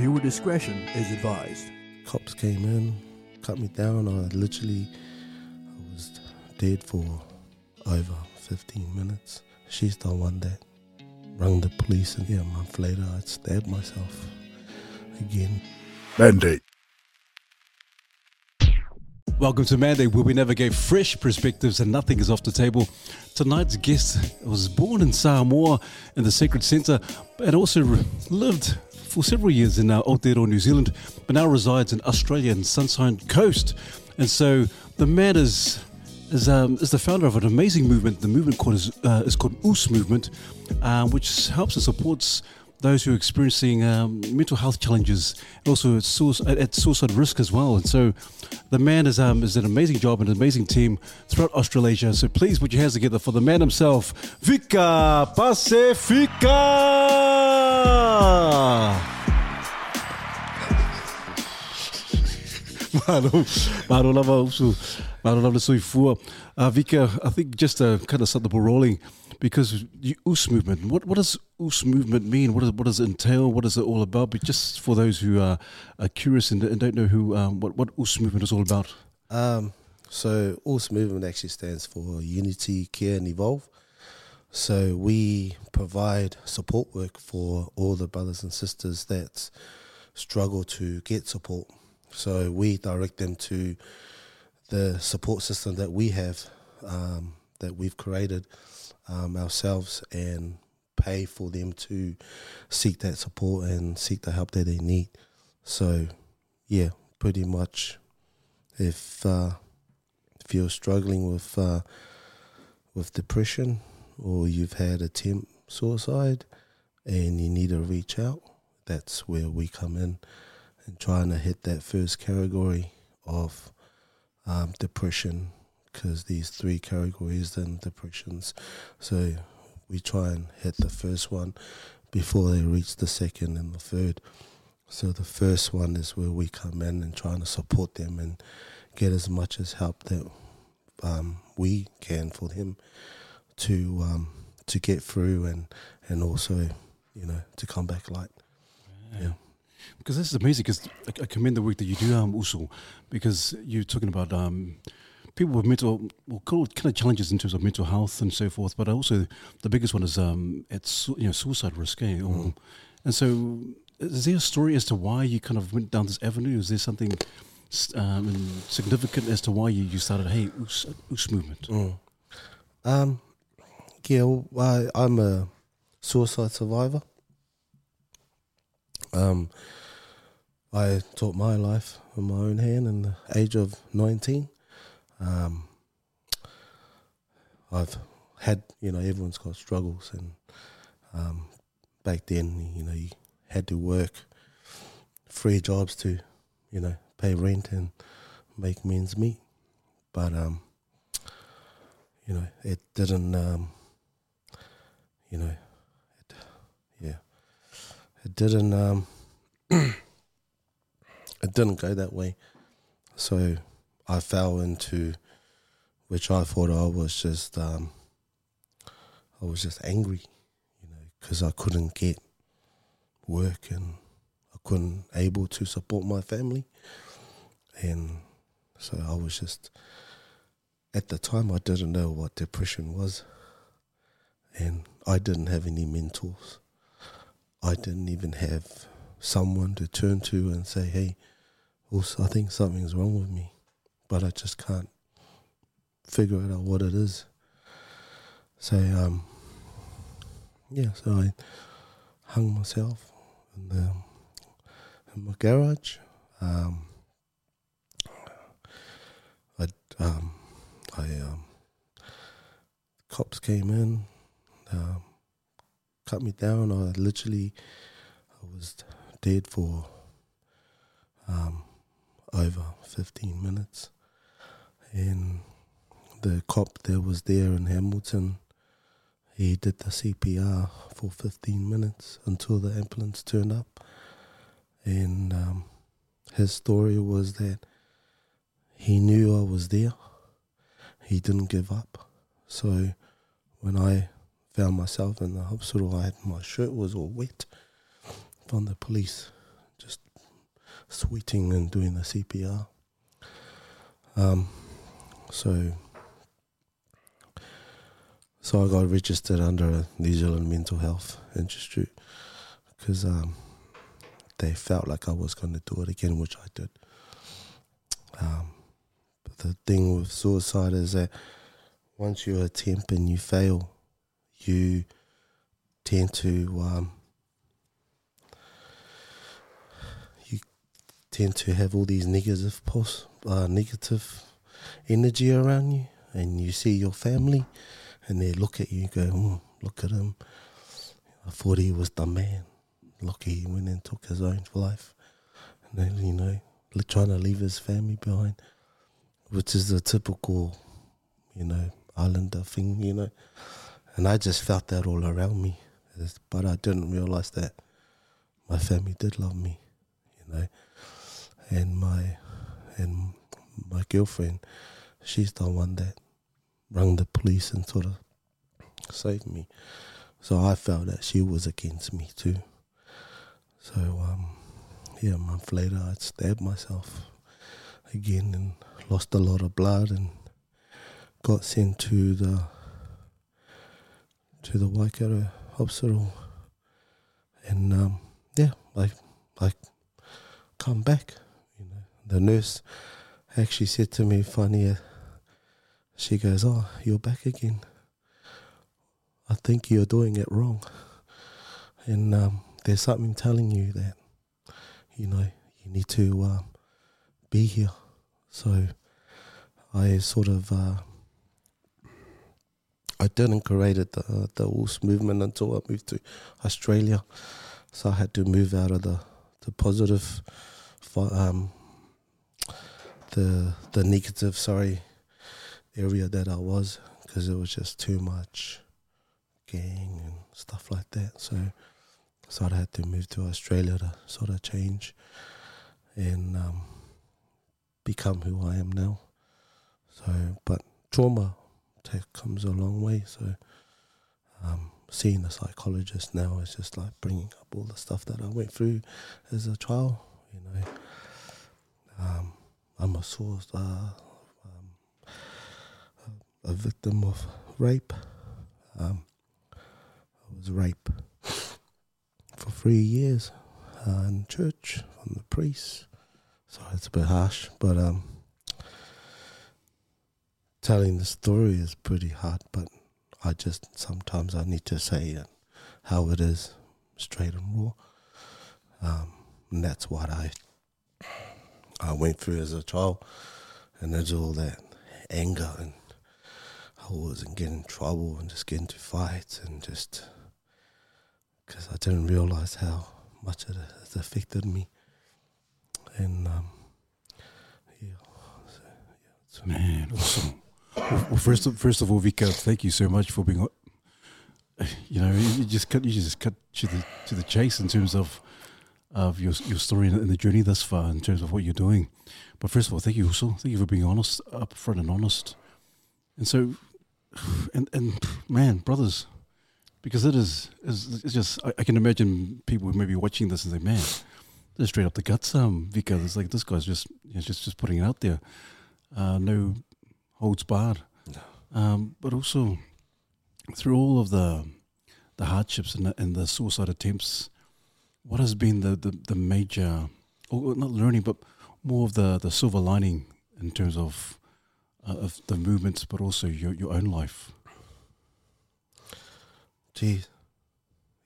Viewer discretion is advised. Cops came in, cut me down. I literally I was dead for over 15 minutes. She's the one that rang the police, and yeah, a month later, I stabbed myself again. Mandate. Welcome to Mandate, where we navigate fresh perspectives and nothing is off the table. Tonight's guest was born in Samoa in the Sacred Centre and also lived for several years in uh, Aotearoa, New Zealand, but now resides in Australia and Sunshine Coast. And so the man is is, um, is the founder of an amazing movement. The movement called is, uh, is called UCE Movement, uh, which helps and supports those who are experiencing um, mental health challenges, also at, suicide, at suicide risk as well. And so, the man is um, is an amazing job and an amazing team throughout Australasia. So please put your hands together for the man himself, Vika Pasefika. Maro lava usu, Maro lava soifua. Uh, Vika, I think just to kind of start the ball rolling, because UCE movement, what, what does UCE movement mean? What, is, what does it entail? What is it all about? But just for those who are, are curious and, and don't know who um, what, what UCE movement is all about. Um, so UCE movement actually stands for Unity, Care and Evolve. So we provide support work for all the brothers and sisters that struggle to get support. So we direct them to the support system that we have, um, that we've created um, ourselves, and pay for them to seek that support and seek the help that they need. So, yeah, pretty much. If uh, if you're struggling with uh, with depression or you've had attempt suicide and you need to reach out, that's where we come in and trying to hit that first category of um, depression because these three categories then depressions. So we try and hit the first one before they reach the second and the third. So the first one is where we come in and trying to support them and get as much as help that um, we can for them to um, to get through and and also you know to come back light. Yeah. Because this is amazing. Because I, commend the work that you do, um, Usul, because you're talking about um, people with mental, well, kind of challenges in terms of mental health and so forth. But also, the biggest one is um, it's you know suicide risk. Eh? Mm. And so, is there a story as to why you kind of went down this avenue? Is there something um, significant as to why you, you started Hey Us, Us movement? Mm. Um, yeah, I, I'm a suicide survivor. Um, I took my life in my own hand in the age of 19. Um, I've had, you know, everyone's got struggles, and um, back then, you know, you had to work three jobs to, you know, pay rent and make means meet. But um, you know, it didn't, um, you know, it, yeah, it didn't, um, it didn't go that way. So I fell into, which I thought I was just, um, I was just angry, you know, because I couldn't get work and I couldn't able to support my family, and so I was just at the time I didn't know what depression was and I didn't have any mentors. I didn't even have someone to turn to and say, Hey, also I think something's wrong with me. But I just can't figure out what it is. So um yeah, so I hung myself in the in my garage. Um I um I um, cops came in, um, cut me down. I literally, I was dead for um, over fifteen minutes, and the cop that was there in Hamilton, he did the CPR for fifteen minutes until the ambulance turned up, and um, his story was that he knew I was there he didn't give up. So when I found myself in the hospital, I had my shirt was all wet from the police just sweating and doing the CPR. Um, so, so I got registered under New Zealand Mental Health Institute because um, they felt like I was going to do it again, which I did. Um, but the thing with suicide is that once you attempt and you fail, you tend to um, you tend to have all these negative pos- uh, negative energy around you, and you see your family, and they look at you and go, mm, "Look at him! I thought he was the man. Look, he went and took his own life, and then you know, trying to leave his family behind, which is the typical, you know, islander thing, you know." And I just felt that all around me, but I didn't realize that my family did love me, you know, and my and my girlfriend, she's the one that rang the police and sort of saved me. So I felt that she was against me too. So um, yeah, a month later, I stabbed myself again and lost a lot of blood and got sent to the to the Waikato hospital. And um, yeah, I I come back. You know, the nurse actually said to me, funny. She goes, "Oh, you're back again. I think you're doing it wrong, and um, there's something telling you that, you know, you need to um, be here." So I sort of uh, I didn't create the the movement until I moved to Australia, so I had to move out of the the positive, um, the the negative sorry area that I was because it was just too much gang and stuff like that. So so I had to move to Australia to sort of change and um, become who I am now. So, but trauma take, comes a long way. So, um, seeing a psychologist now is just like bringing up all the stuff that I went through as a child. You know, um, I'm a source, uh, um, a victim of rape. Um, I was raped for three years uh, in church from the priest. So it's a bit harsh, but um, telling the story is pretty hard. But I just sometimes I need to say it how it is, straight and raw. Um, and that's what I I went through as a child, and there's all that anger and I was and getting in trouble and just getting into fights and just because I didn't realize how much it has affected me. And um, yeah, so, yeah, Man, awesome. Well, first, of, first of all, Vika, thank you so much for being. You know, you just cut, you just cut to the to the chase in terms of of your your story and the journey thus far, in terms of what you're doing. But first of all, thank you also. Thank you for being honest, upfront, and honest. And so, and and man, brothers, because it is is it's just I, I can imagine people who may be watching this and say, man, this is straight up the guts. Um, Vika, it's like this guy's just you know, just just putting it out there. Uh, no holds barred. Um, but also through all of the the hardships and the, and the suicide attempts, what has been the, the, the major, or not learning, but more of the, the silver lining in terms of uh, of the movements, but also your, your own life? Geez,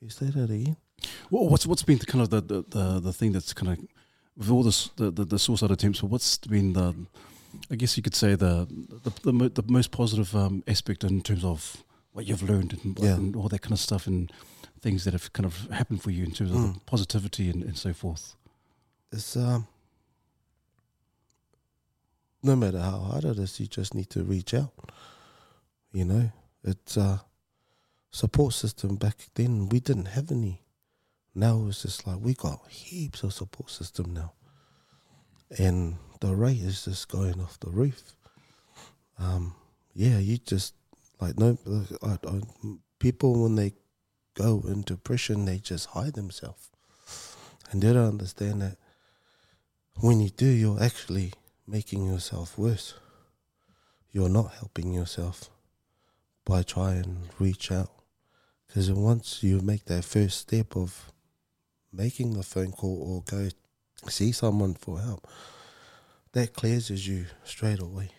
you say that again? Well, what's what's been the kind of the, the, the, the thing that's kind of with all this the, the, the suicide attempts? What's been the I guess you could say the the, the, mo- the most positive um, aspect in terms of what you've learned and, Yeah. and all that kind of stuff and things that have kind of happened for you in terms of the positivity and, and so forth. It's um, no matter how hard it is, you just need to reach out. You know, it's uh, support system back then we didn't have any. Now it's just like we got heaps of support system now, and the rate is just going off the roof. Um, yeah, you just like no I, I, people when they go into depression, they just hide themselves, and they don't understand that when you do, you're actually making yourself worse. You're not helping yourself by trying to reach out. Because once you make that first step of making the phone call or go see someone for help, that cleanses you straight away.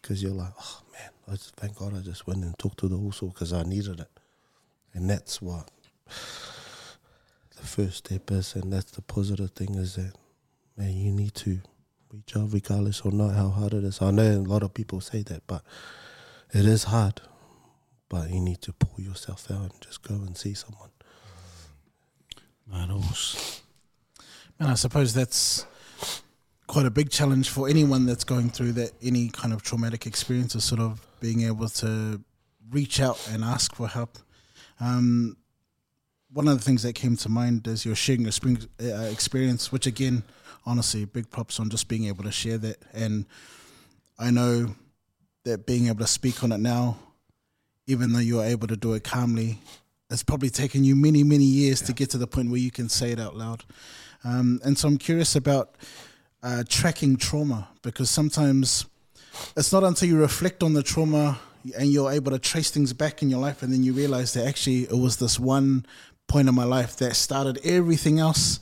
Because you're like, oh man, I just, thank God I just went and talked to the also because I needed it. And that's what the first step is, and that's the positive thing is that man, you need to reach out regardless or not how hard it is. I know a lot of people say that, but it is hard. But you need to pull yourself out and just go and see someone. Man, I suppose that's quite a big challenge for anyone that's going through that any kind of traumatic experience is sort of being able to reach out and ask for help. Um, one of the things that came to mind is you're sharing your spring uh, experience, which again, honestly, big props on just being able to share that. And I know that being able to speak on it now, even though you're able to do it calmly, it's probably taken you many, many years to get to the point where you can say it out loud. Um, and so I'm curious about uh, tracking trauma because sometimes it's not until you reflect on the trauma and you're able to trace things back in your life and then you realize that actually it was this one point in my life that started everything else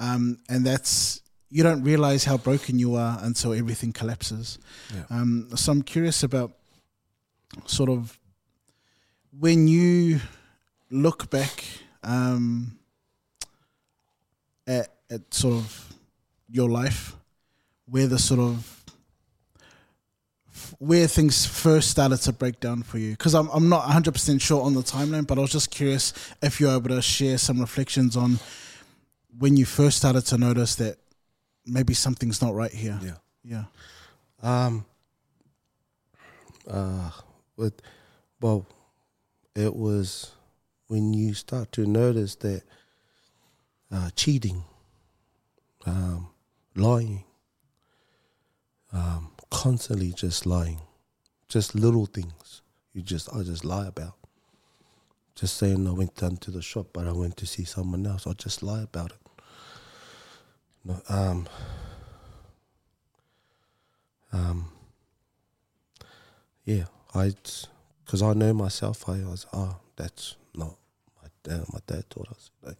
um, and that's you don't realize how broken you are until everything collapses Yeah. um, so i'm curious about sort of when you look back um, at, at sort of your life where the sort of where things first started to break down for you because I'm, I'm not 100% sure on the timeline but i was just curious if you're able to share some reflections on when you first started to notice that maybe something's not right here Yeah. yeah Um. Uh. But, well, it was when you start to notice that uh, cheating, um, lying, um, constantly just lying, just little things you just I just lie about. Just saying I went down to the shop, but I went to see someone else. I just lie about it. No, um, um, yeah, I, because I know myself, I was, oh, that's not my dad. My dad taught us, like,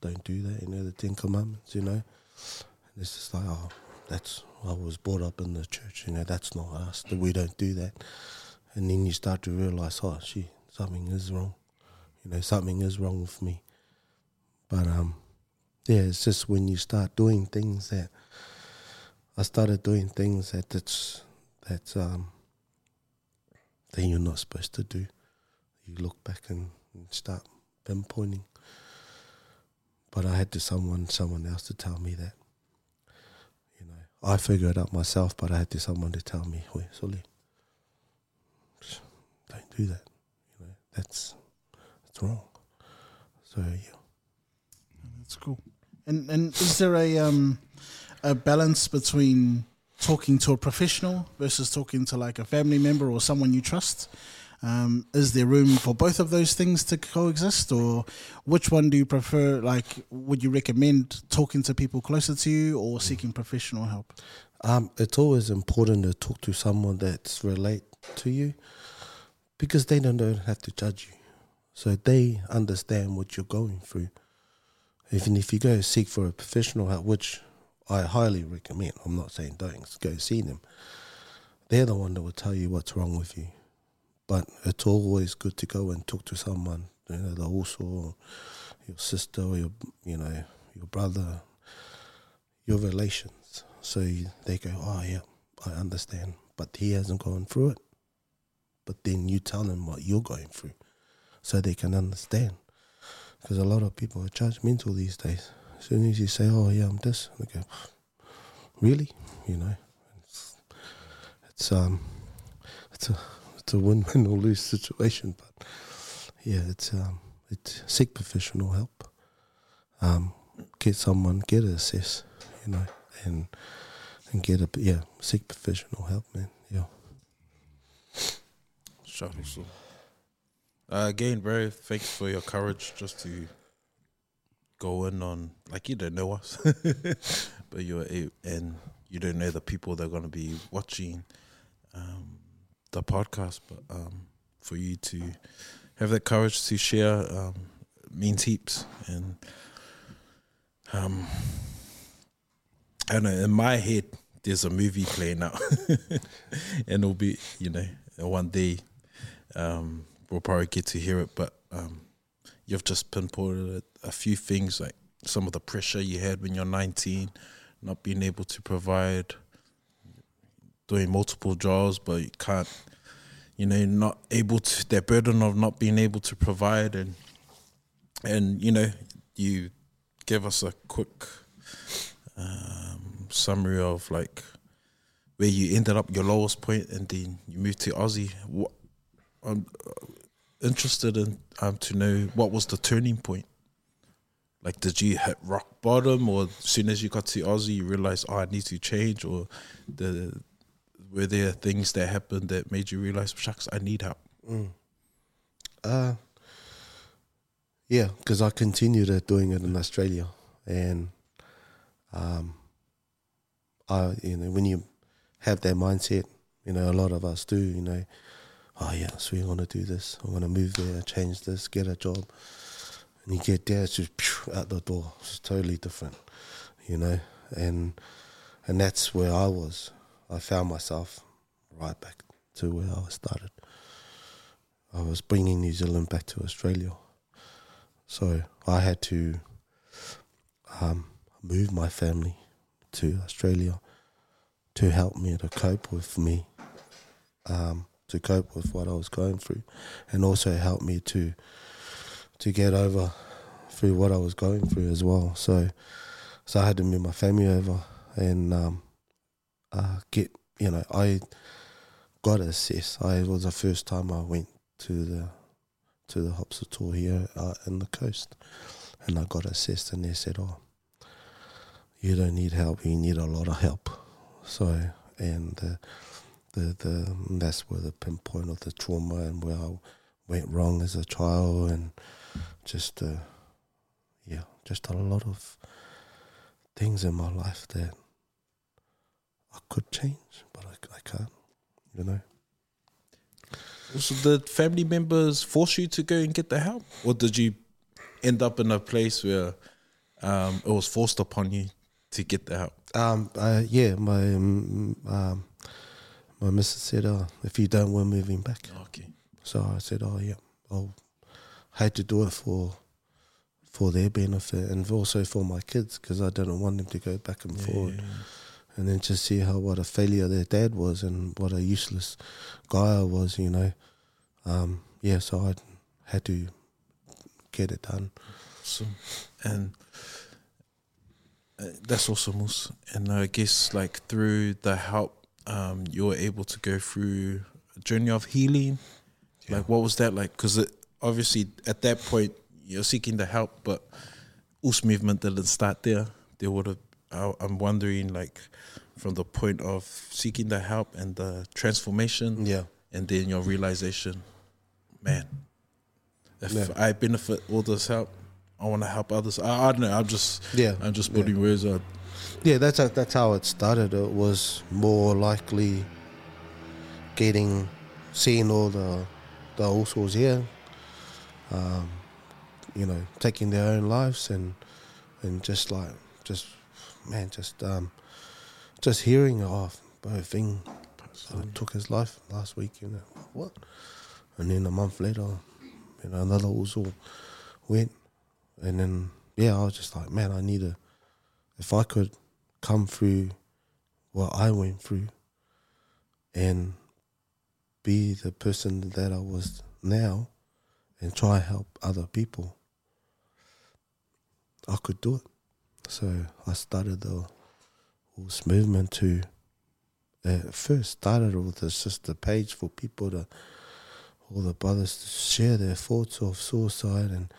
don't do that. You know, the Ten Commandments. You know, and it's just like, oh, that's. I was brought up in the church. You know, that's not us. That we don't do that. And then you start to realize, oh, gee, something is wrong. You know, something is wrong with me. But um, yeah, it's just when you start doing things that I started doing things that that's that's um that you're not supposed to do. You look back and, and start pinpointing. But I had to someone someone else to tell me that. I figured it out myself, but I had to someone to tell me, "Wait, Soli, don't do that. You know, that's that's wrong." So yeah. That's cool. And and is there a um a balance between talking to a professional versus talking to like a family member or someone you trust? Um, is there room for both of those things to coexist, or which one do you prefer? Like, would you recommend talking to people closer to you or seeking professional help? Um, it's always important to talk to someone that's relate to you because they don't, don't have to judge you. So they understand what you're going through. Even if you go seek for a professional help, which I highly recommend, I'm not saying don't go see them. They're the one that will tell you what's wrong with you. But it's always good to go and talk to someone, you know, the also your sister or your you know, your brother, your relations. So you, they go, oh yeah, I understand, but he hasn't gone through it. But then you tell them what you're going through, so they can understand. Because a lot of people are judgmental these days. As soon as you say, oh yeah, I'm this, they go, really, you know, it's, it's um, it's a a win-win or lose situation. But yeah, it's um, it's seek professional help. Um, get someone, get a assess, you know, and and get a yeah, seek professional help, man. Yeah. Out to- Uh, again, bro, thanks for your courage just to go in on like you don't know us, but you're and you don't know the people that are going to be watching um, the podcast. But um, for you to have that courage to share um, means heaps. And um, I don't know in my head, there's a movie playing out, and it'll be you know one day um, we'll probably get to hear it. But um, you've just pinpointed a, a few things like some of the pressure you had when you're 19, not being able to provide, doing multiple jobs, but you can't, you know, not able to, that burden of not being able to provide. And, and you know, you give us a quick um, summary of like where you ended up your lowest point and then you moved to Aussie. What, I'm uh, interested in um, to know what was the turning point like, did you hit rock bottom, or as soon as you got to Aussie, you realized, oh, I need to change, or the were there things that happened that made you realize, shucks, I need help? Mm. Uh, yeah, because I continued doing it in Australia, and um, I, you know, when you have that mindset, you know, a lot of us do, you know, oh yeah, so we're gonna do this, I'm gonna move there, change this, get a job and you get there, it's just phew, out the door. It's totally different, you know. And and that's where I was. I found myself right back to where I started. I was bringing New Zealand back to Australia, so I had to um, move my family to Australia to help me to cope with me, um, to cope with what I was going through, and also help me to to get over through what I was going through as well. So, so I had to move my family over and um, uh, get you know I got assessed. I was the first time I went to the to the hospital here uh, in the coast, and I got assessed, and they said, "Oh, you don't need help. You need a lot of help." So, and the the the that's where the pinpoint of the trauma and where I went wrong as a child and just uh, yeah, just a lot of things in my life that I could change, but I, I can't, you know. So did family members force you to go and get the help, or did you end up in a place where um, it was forced upon you to get the help? Um, uh, yeah, my um, um, my missus said, "Oh, if you don't, we're moving back." Okay. So I said, "Oh, yeah, I'll had to do it for for their benefit and also for my kids because I didn't want them to go back and Yeah, forward. And then just see how what a failure their dad was and what a useless guy I was, you know. Um, yeah, so I had to get it done. So, and uh, that's awesome, Moose. And I guess like through the help, um, you were able to go through a journey of healing. Like, what was that like? Because obviously at that point you're seeking the help, but UCE movement didn't start there. There would have. I- I'm wondering, like, from the point of seeking the help and the transformation, Yeah. and then your realization, man, if Yeah. I benefit all this help, I want to help others. I, I don't know. I'm just Yeah. I'm just Yeah. putting words out. Yeah, that's how, that's how it started. It was more likely getting, seeing all the the Usos here, um, you know, taking their own lives and and just like just man, just um, just hearing of oh, thing uh, took his life last week. You know what? And then a month later, you know, another also went, and then yeah, I was just like, man, I need to. If I could come through what I went through and be the person that I was now and try help other people, I could do it. So I started the Horse movement to uh, first started with just a page for people to all the brothers to share their thoughts of suicide and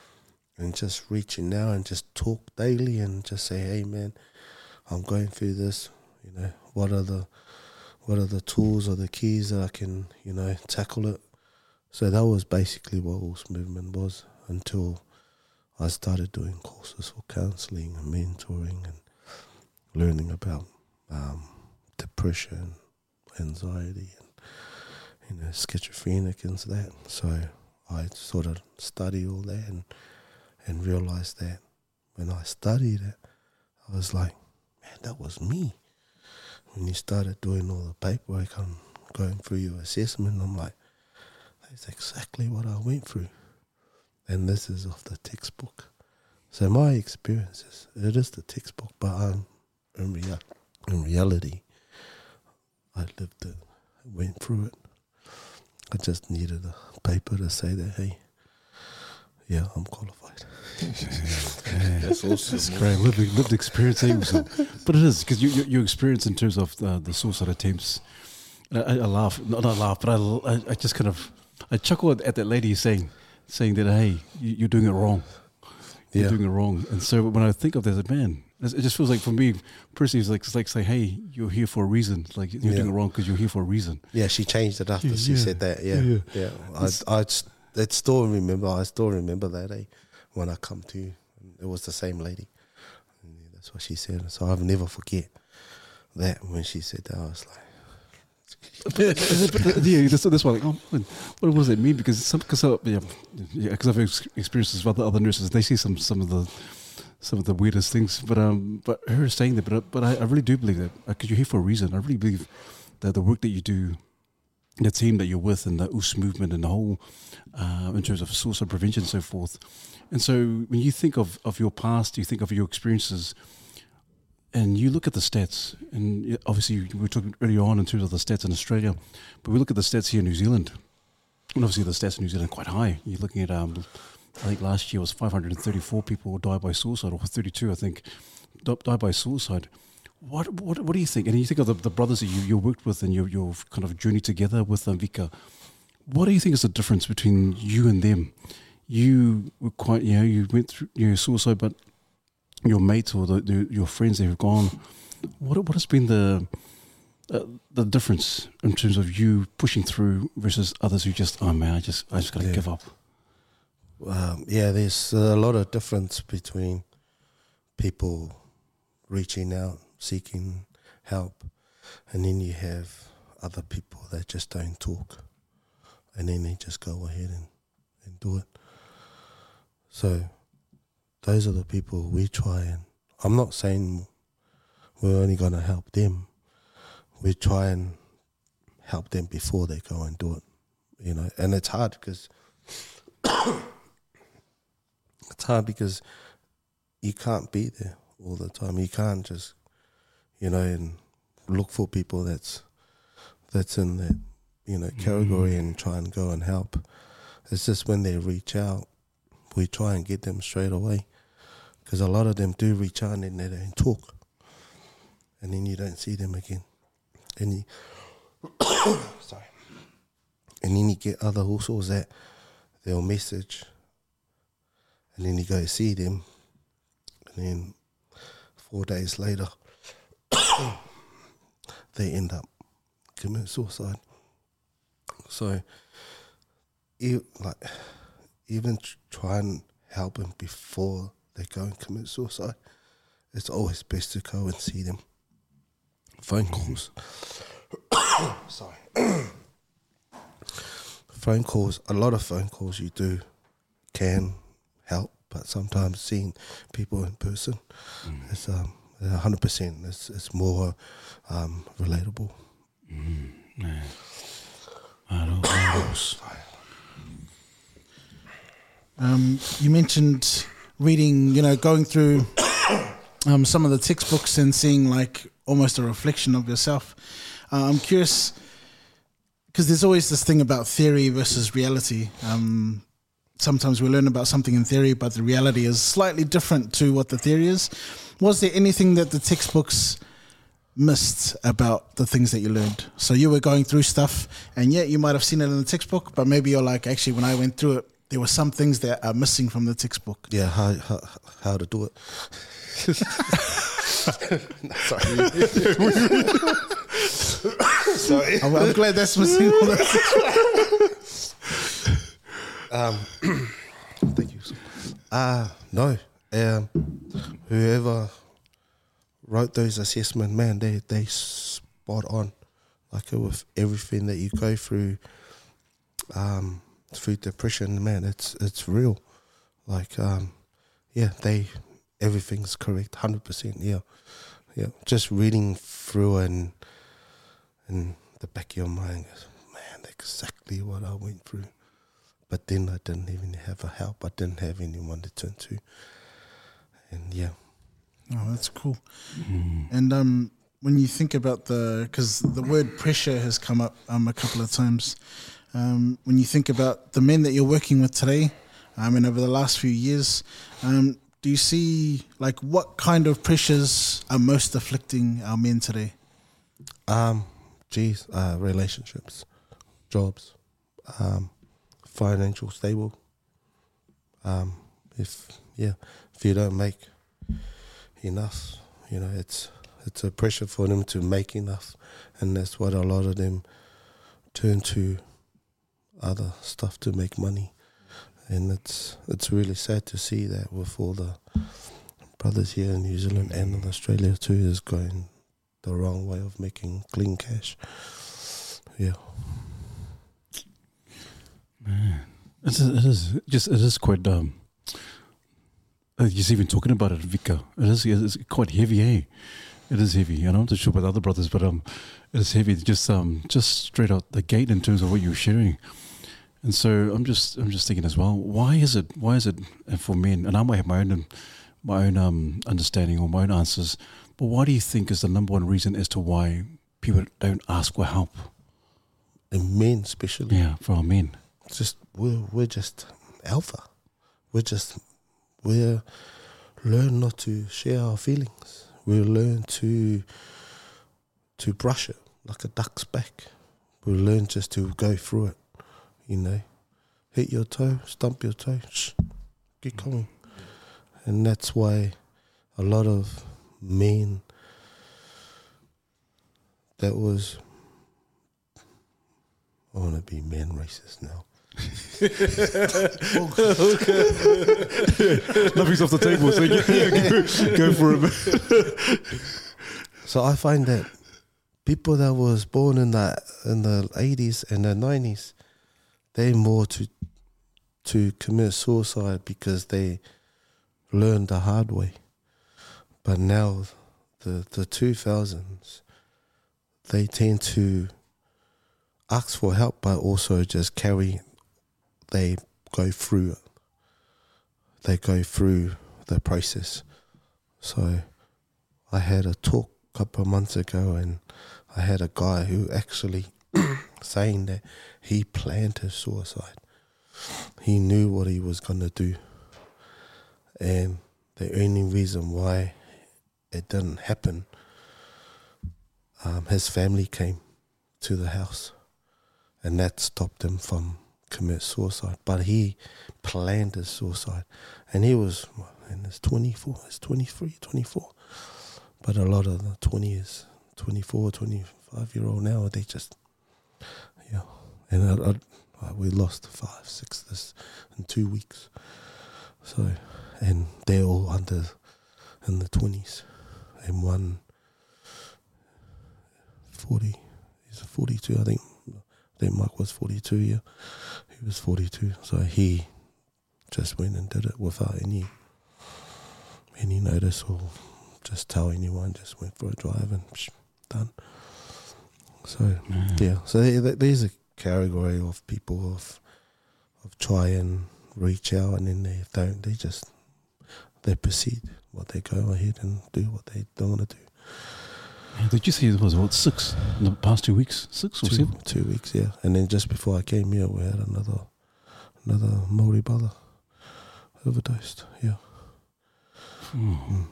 and just reaching out and just talk daily and just say, hey man, I'm going through this. You know, what are the what are the tools or the keys that I can, you know, tackle it. So that was basically what Horse Movement was until I started doing courses for counselling and mentoring and learning about um, depression, anxiety, and you know schizophrenic and that. So I sort of study all that and and realized that when I studied it, I was like, man, that was me. When you started doing all the paperwork, I'm going through your assessment. I'm like, that's exactly what I went through, and this is off the textbook. So my experiences, it is the textbook, but um, in rea- in reality, I lived it, went through it. I just needed a paper to say that, hey, yeah, I'm qualified. That's awesome. It's great, lived, lived experience, eh, but it is because you, you, your experience in terms of uh, the suicide attempts. I, I, I laugh, not, I laugh, but I, I, I just kind of I chuckle at, at that lady saying saying that hey, you, you're doing it wrong. You're Yeah. doing it wrong. And so when I think of that, man, it it just feels like for me personally, it's like it's like say, hey, you're here for a reason. It's like you're Yeah. doing it wrong because you're here for a reason. Yeah, she changed it after Yeah, she said that. Yeah, Yeah, yeah. I, I, that still remember. I still remember that eh, when I come to. It was the same lady. And that's what she said. So I'll never forget that when she said that. I was like, yeah, that's, that's why. Like, oh, what does it mean? Because some, because yeah, yeah, because I've ex- experienced this with other, other nurses. They see some some of the some of the weirdest things. But um, but her saying that, but but I, I really do believe that because you're here for a reason. I really believe that the work that you do, the team that you're with, and the UCE movement, and the whole uh, in terms of suicide prevention and so forth. And so when you think of of your past, you think of your experiences and you look at the stats, and obviously we were talking earlier on in terms of the stats in Australia, but we look at the stats here in New Zealand, and obviously the stats in New Zealand are quite high. You're looking at, um, I think last year was 534 people died by suicide, or 32, I think, died by suicide. What what what do you think? And you think of the, the brothers that you you worked with and your your kind of journey together with um, Vika. What do you think is the difference between you and them? You were quite, you know, you went through you know, suicide, but your mates or the, the, your friends that have gone, what what has been the uh, the difference in terms of you pushing through versus others who just oh man I just I just gotta Yeah. give up. um, yeah, there's a lot of difference between people reaching out, seeking help, and then you have other people that just don't talk, and then they just go ahead and, and do it. So those are the people we try and I'm not saying we're only going to help them. We try and help them before they go and do it, you know. And it's hard because it's hard because you can't be there all the time. You can't just, you know, and look for people that's that's in that you know category mm-hmm. and try and go and help. It's just when they reach out, we try and get them straight away because a lot of them do reach out and they don't talk, and then you don't see them again, and you sorry, and then you get other hustles that they'll message, and then you go see them, and then four days later, they end up committing suicide. So, like even try and help them before they go and commit suicide. It's always best to go and see them. Phone calls. Sorry. phone calls. A lot of phone calls you do can help, but sometimes seeing people in person is um hundred percent. It's it's more um, relatable. I don't know. Um, you mentioned reading, you know, going through um, some of the textbooks and seeing like almost a reflection of yourself. Uh, I'm curious because there's always this thing about theory versus reality. Um, sometimes we learn about something in theory, but the reality is slightly different to what the theory is. Was there anything that the textbooks missed about the things that you learned? So you were going through stuff, and yet you might have seen it in the textbook, but maybe you're like, actually, when I went through it, there were some things that are missing from the textbook. Yeah, how how, how to do it. Sorry. I'm, I'm glad that's missing. all that. Um, thank you. Uh no. Um, whoever wrote those assessment, man, they they spot on, like with everything that you go through, um, through depression, man, it's it's real, like um, yeah, they everything's correct, hundred percent, yeah, yeah. Just reading through and in the back of your mind, goes, man, exactly what I went through. But then I didn't even have a help. I didn't have anyone to turn to, and yeah. Oh, that's cool. And um, when you think about the, because the word pressure has come up um, a couple of times. Um, when you think about the men that you're working with today, um, and over the last few years, um, do you see like what kind of pressures are most afflicting our men today? Um, geez, uh, relationships, jobs, um, financial stable. Um, if yeah, if you don't make enough, you know, it's it's a pressure for them to make enough, and that's what a lot of them turn to other stuff to make money, and it's it's really sad to see that with all the brothers here in New Zealand and in Australia too is going the wrong way of making clean cash. Yeah. It is, it is just it is quite um. uh, Just even talking about it, Vika, it is it's quite heavy, eh? It is heavy. And I'm not sure about the other brothers, but um, it is heavy. Just um, just straight out the gate in terms of what you're sharing. And so I'm just I'm just thinking as well. Why is it? Why is it uh, for men? And I might have my own my own um understanding or my own answers. But why do you think is the number one reason as to why people don't ask for help? And men especially. Yeah, for our men. Just we're we're just alpha. We're just we're learn not to share our feelings. We learn to to brush it like a duck's back. We learn just to go through it. You know, hit your toe, stump your toe, shh, keep mm. going, and that's why a lot of men that was I want to be man racist now. Nothing's off the table, so yeah, go, go for it. So I find that people that was born in the in the eighties and the nineties, they more to to commit suicide because they learned the hard way. But now the the two thousands, they tend to ask for help but also just carry they go through. They go through the process. So I had a talk a couple of months ago, and I had a guy who actually saying that he planned his suicide. He knew what he was going to do. And the only reason why it didn't happen, um, his family came to the house, and that stopped him from commit suicide. But he planned his suicide, and he was what, in his 24, his 23, 24. But a lot of the 20s, 24, 25 year old now, they just, yeah. And I, I, I- we lost five, six this in two weeks. So, and they're all under in the 20s. And one 40, he's 42, I think. I think Mike was 42, yeah. He was 42. So he just went and did it without any any notice or just tell anyone, just went for a drive and psh, done. So, yeah. So there- there- there's a category of people of of try and reach out and then they don't, they just, they proceed what they go ahead and do what they don't want to do. Did you say it was what six in the past two weeks? Six or two, seven? two weeks, yeah. And then just before I came here, we had another another Maori brother overdosed. Yeah, Uh,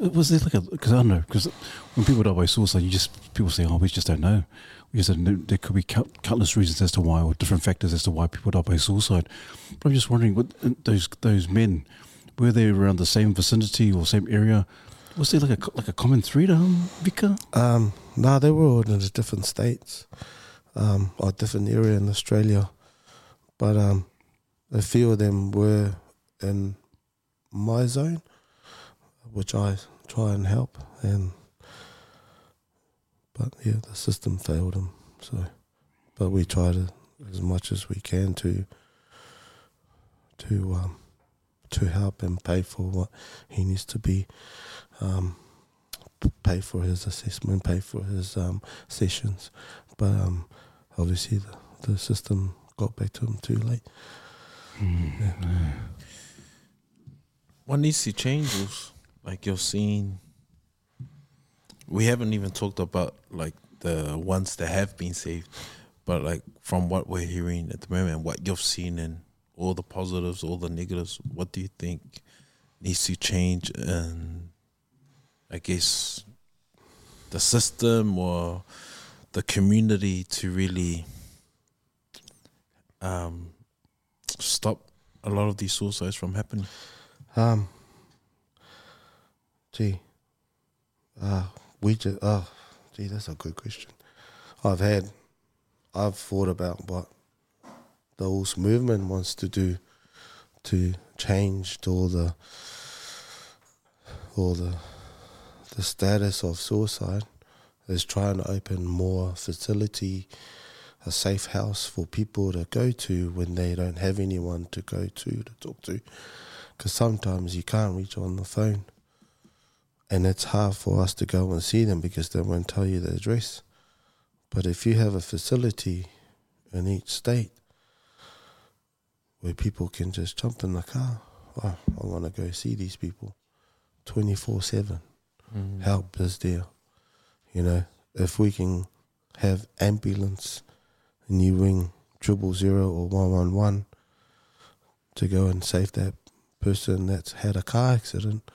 Was there like a because I don't know because when people die by suicide, you just people say, "Oh, we just don't know." We just don't know. There could be countless reasons as to why, or different factors as to why people die by suicide. But I'm just wondering, what uh, those those men were they around the same vicinity or same area? Was there like a like a common thread, um, Vika? Um, no, they were all in different states, um, or different area in Australia, but um, a few of them were in my zone, which I try and help and but yeah the system failed him so but we try it as much as we can to to um to help and pay for what he needs to be um pay for his assessment pay for his um sessions. But um obviously the, the system got back to him too late. What needs to change is like you're seeing. We haven't even talked about like the ones that have been saved, but like from what we're hearing at the moment, what you've seen and all the positives, all the negatives, what do you think needs to change and I guess the system or the community to really um, stop a lot of these suicides from happening? Um. Gee. Uh, we just. Oh, gee, that's a good question. I've had. I've thought about what the UCE movement wants to do to change all the all the the status of suicide is trying to open more facility, a safe house for people to go to when they don't have anyone to go to to talk to because sometimes you can't reach on the phone and it's hard for us to go and see them because they won't tell you the address. But if you have a facility in each state where people can just jump in the car oh, i want to go see these people 24-7 mm. help is there. You know if we can have ambulance and you ring triple zero or 111 to go and save that person that's had a car accident,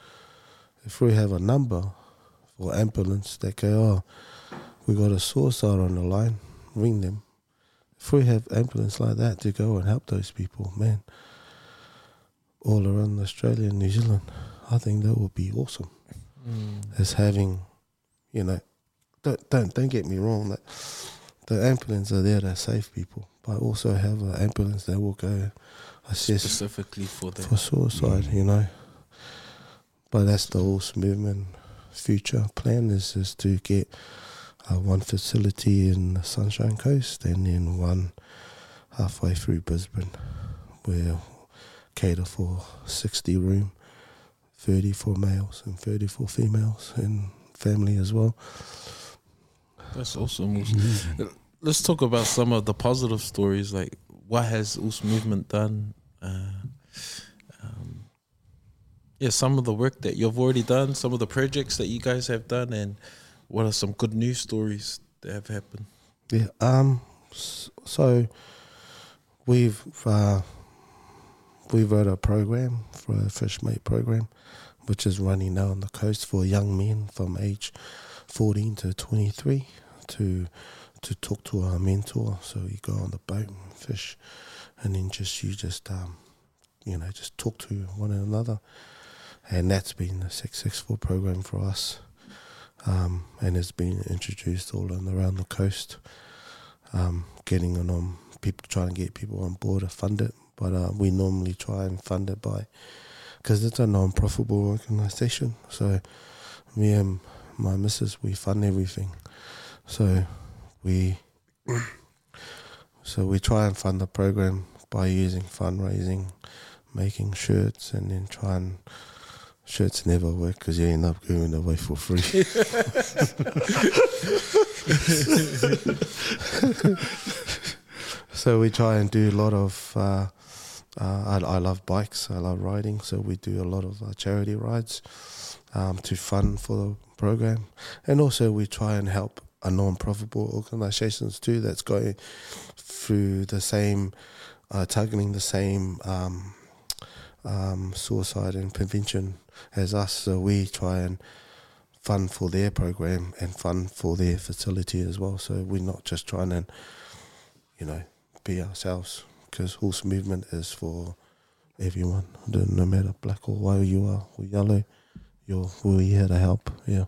if we have a number for ambulance that go, oh, we got a suicide on the line, ring them. If we have ambulance like that to go and help those people, man, all around Australia and New Zealand, I think that would be awesome. Mm. As having, you know, don't don't don't get me wrong, that the ambulance are there to save people, but also have an ambulance that will go assess specifically for the for suicide, you know. But that's the UCE movement future plan is is to get uh, one facility in the Sunshine Coast and then one halfway through Brisbane, where cater for sixty room, thirty for males and thirty for females and family as well. That's awesome. Let's talk about some of the positive stories. Like, what has UCE Movement done? Uh, yeah, some of the work that you've already done, some of the projects that you guys have done, and what are some good news stories that have happened? Yeah. Um. So we've uh, we wrote a program for a fish mate program, which is running now on the coast for young men from age fourteen to twenty three to to talk to our mentor. So you go on the boat and fish, and then just you just um, you know just talk to one another, and that's been a successful program for us. Um, and it's been introduced all around the coast um, getting on, on people trying to get people on board to fund it. But uh, we normally try and fund it by because it's a non-profitable organisation. So me and my missus we fund everything. So we so we try and fund the program by using fundraising, making shirts, and then try and shirts never work because you end up giving away for free. so we try and do a lot of. Uh, uh, I, I love bikes. I love riding, so we do a lot of uh, charity rides um, to fund for the program, and also we try and help a non-profitable organisations too that's going through the same, uh, targeting the same um, um, suicide and prevention as us. So we try and fund for their program and fund for their facility as well. So we're not just trying to, you know, be ourselves because UCE movement is for everyone, no no matter black or white you are or yellow. You're we're here to help. Yeah.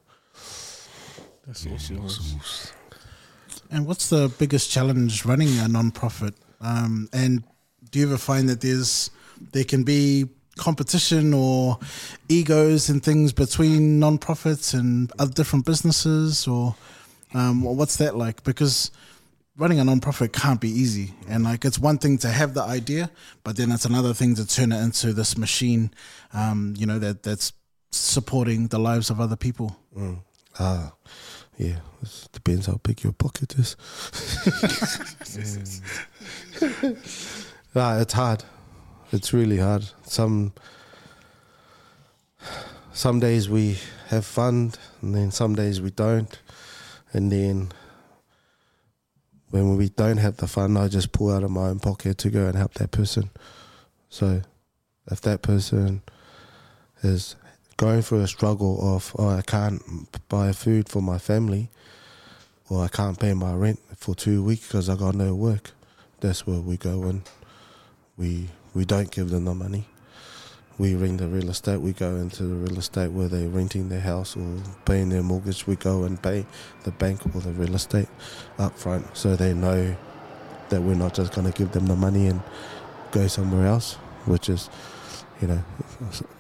That's awesome. And what's the biggest challenge running a non-profit? Um, and do you ever find that there's there can be competition or egos and things between non-profits and other different businesses or um, what's that like because running a non-profit can't be easy and like it's one thing to have the idea but then it's another thing to turn it into this machine um, you know that that's supporting the lives of other people Mm. Ah, yeah. It depends how big your pocket is. nah, it's hard. It's really hard. Some some days we have fun, and then some days we don't. And then when we don't have the fun, I just pull out of my own pocket to go and help that person. So if that person is going through a struggle of oh I can't buy food for my family or I can't pay my rent for two weeks because I got no work. That's where we go and we we don't give them the money. We ring the real estate. We go into the real estate where they're renting their house or paying their mortgage. We go and pay the bank or the real estate up front so they know that we're not just going to give them the money and go somewhere else, which is, you know,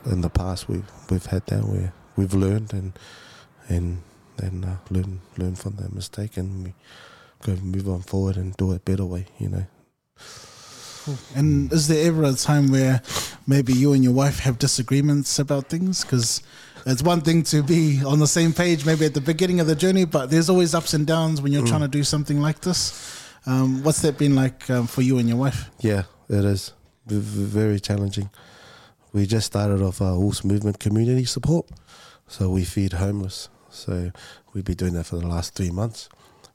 in the past we've we've had that where we've learned and and and uh, learn learn from that mistake and we go move on forward and do it better way. You know. And is there ever a time where maybe you and your wife have disagreements about things? Because it's one thing to be on the same page, maybe at the beginning of the journey, but there's always ups and downs when you're trying to do something like this. Um, what's that been like um, for you and your wife? Yeah, it is v- very challenging. We just started off our UCE movement community support, so we feed homeless. So we've been doing that for the last three months.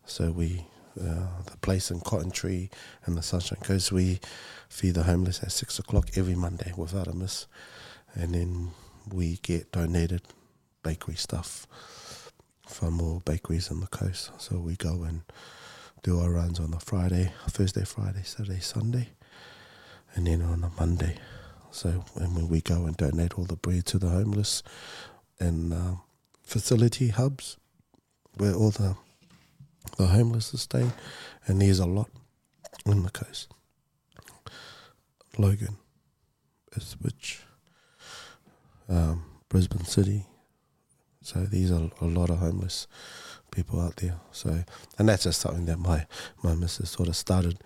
So we, uh, the place in Cotton Tree and the Sunshine Coast, we feed the homeless at six o'clock every Monday without a miss, and then we get donated bakery stuff from all bakeries on the coast. So we go and do our runs on the Friday, Thursday, Friday, Saturday, Sunday, and then on a Monday. So and when we go and donate all the bread to the homeless and um, facility hubs where all the the homeless are staying, and there's a lot on the coast. Logan, Ipswich, um, Brisbane City. So these are a lot of homeless people out there. So, and that's just something that my my missus sort of started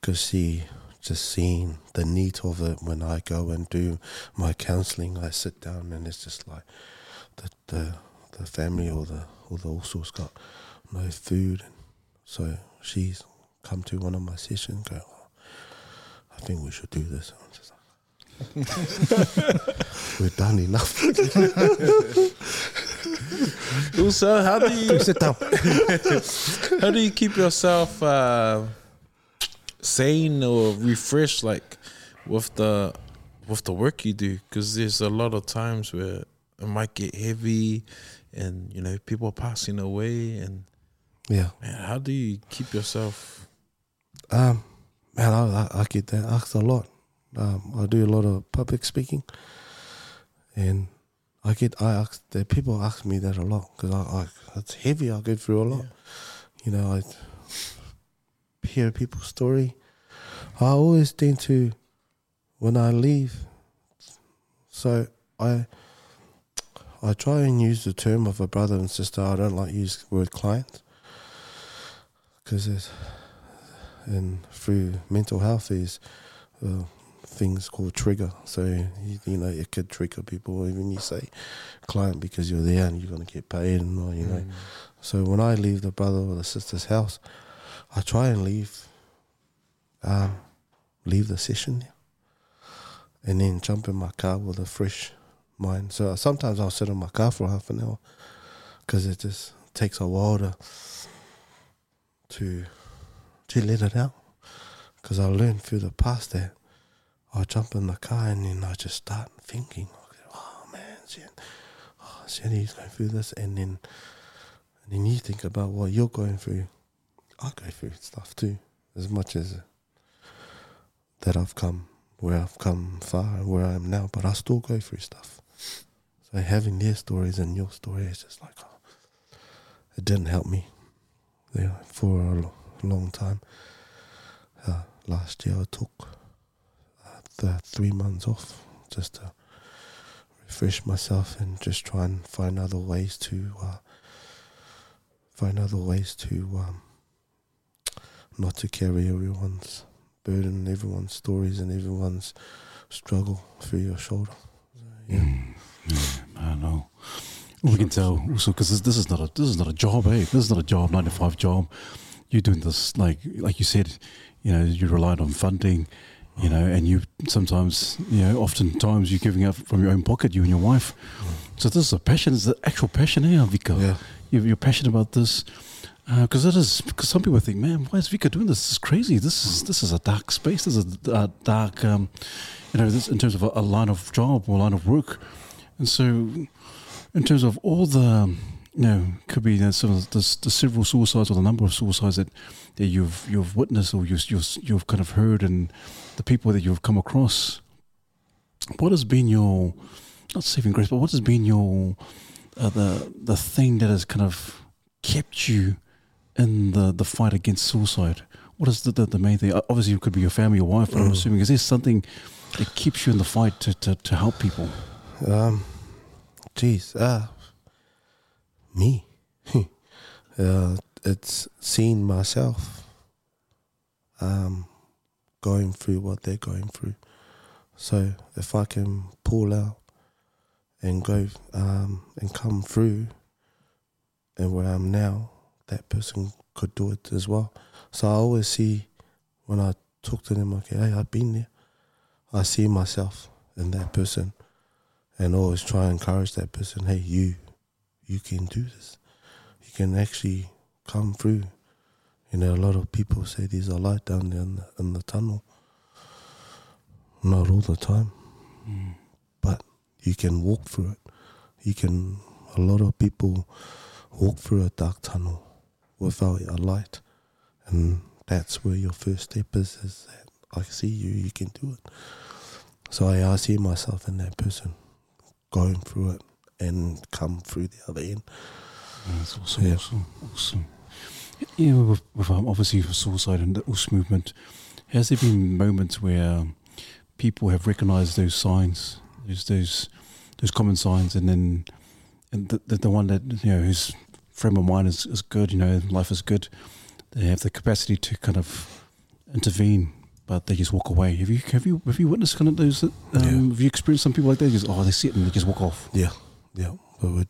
because she just seen the need of it when I go and do my counselling. I sit down and it's just like the the the family or the or the also has got no food, and so she's come to one of my sessions. Go, oh, I think we should do this. And I'm just like, We're done enough. Also, how do you Sit down. how do you keep yourself uh, sane or refreshed, like with the with the work you do? Because there's a lot of times where it might get heavy, and you know people are passing away, and Yeah. man, how do you keep yourself? Um, man, I, I, I get that asked a lot. Um, I do a lot of public speaking, and I get I ask that people ask me that a lot because I, I it's heavy. I go through a lot. You know, I hear people's story. I always tend to when I leave. So I I try and use the term of a brother and sister. I don't like use the word client because and through mental health is uh, things called trigger. So you, you know it could trigger people Even you say client because you're there and you're gonna get paid and all, you know. So when I leave the brother or the sister's house, I try and leave, um, leave the session, and then jump in my car with a fresh mind. So sometimes I'll sit in my car for half an hour because it just takes a while to to to let it out. Because I learned through the past that I jump in the car and then I just start thinking, oh man, shit, oh, shit, he's going through this, and then and then you think about what you're going through. I go through stuff too, as much as that I've come where I've come far and where I am now, but I still go through stuff. So having their stories and your story is just like, oh, it didn't help me for a long time. Uh, last year I took uh, three months off just to refresh myself and just try and find other ways to uh, find other ways to um, not to carry everyone's burden, everyone's stories, and everyone's struggle through your shoulder. So, yeah. Mm, yeah, I know. We can tell also because this, this is not a this is not a job, eh? This is not a job, nine to five job. You're doing this like like you said, you know, you relied on funding, you know, and you sometimes, you know, oftentimes you're giving up from your own pocket, you and your wife. So this is a passion, it's the actual passion, eh, Vika? Yeah. You're, you're passionate about this because it is. Because some people think, man, why is Vika doing this? This is crazy. This is this is a dark space. This is a, a dark, um, you know, this in terms of a, a line of job or line of work, and so in terms of all the, you know, could be of the, the several suicides or the number of suicides that, that you've you've witnessed or you've, you've you've kind of heard and the people that you've come across. What has been your not saving grace, but what has been your uh, the the thing that has kind of kept you in the, the fight against suicide? What is the, the, the main thing? Obviously, it could be your family, your wife, but I'm assuming is there something that keeps you in the fight to, to, to help people? Um, geez, uh, me. uh, it's seeing myself um, going through what they're going through. So if I can pull out and go um, and come through and where I'm now, that person could do it as well. So I always see when I talk to them, okay, hey, I've been there. I see myself in that person and always try and encourage that person, hey, you, you can do this. You can actually come through. You know, a lot of people say there's a light down there in the, in the tunnel. Not all the time, mm. but you can walk through it. You can, a lot of people walk through a dark tunnel without a light. And that's where your first step is, is that I see you, you can do it. So I, I see myself in that person going through it and come through the other end. That's awesome, Yeah. awesome, awesome. Yeah, with, with um, obviously for suicide and the UCE movement, has there been moments where um, people have recognised those signs, those those those common signs, and then and the, the, the one that you know whose frame of mind is, is good, you know, life is good, they have the capacity to kind of intervene, but they just walk away. Have you have you have you witnessed kind of those? Um, Yeah. Have you experienced some people like that? Just oh, they sit and they just walk off. Yeah, yeah. But with,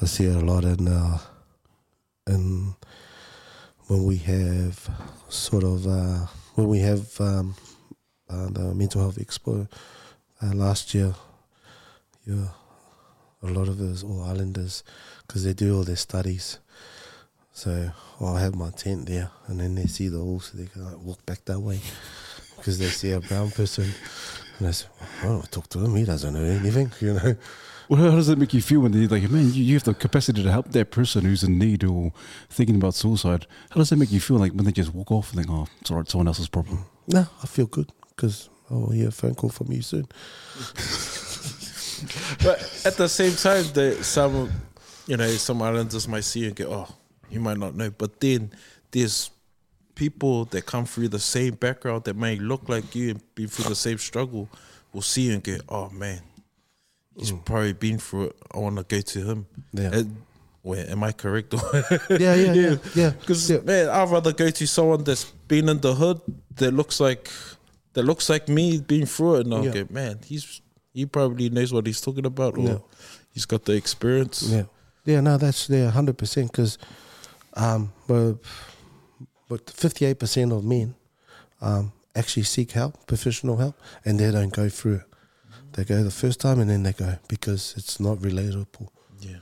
I see it a lot in uh, in when we have sort of uh, when we have um, uh, the mental health expo uh, last year. Yeah, a lot of us all islanders because they do all their studies. So well, I have my tent there, and then they see the wall, so they can like, walk back that way because they see a brown person. And I say, well, I talk to him. He doesn't know anything, you know. Well, how does that make you feel when they're like, man, you, you have the capacity to help that person who's in need or thinking about suicide? How does that make you feel like when they just walk off and think, oh, it's all right, someone else's problem? No, I feel good because I'll hear a phone call from you soon. But at the same time, the, some, you know, some islanders might see you and go, oh, you might not know. But then there's people that come through the same background that may look like you and be through the same struggle will see you and go, oh, man, he's mm. probably been through it. I want to go to him. Yeah. And- wait, am I correct? Yeah, yeah, yeah, yeah. Because yeah. man, I'd rather go to someone that's been in the hood that looks like that looks like me being through it, and I'll Yeah. go, man, he's he probably knows what he's talking about, or Yeah. he's got the experience. Yeah, yeah. No, that's yeah, hundred percent. Because, um, but but fifty eight percent of men, um, actually seek help, professional help, and they don't go through it. They go the first time and then they go because it's not relatable. Yeah.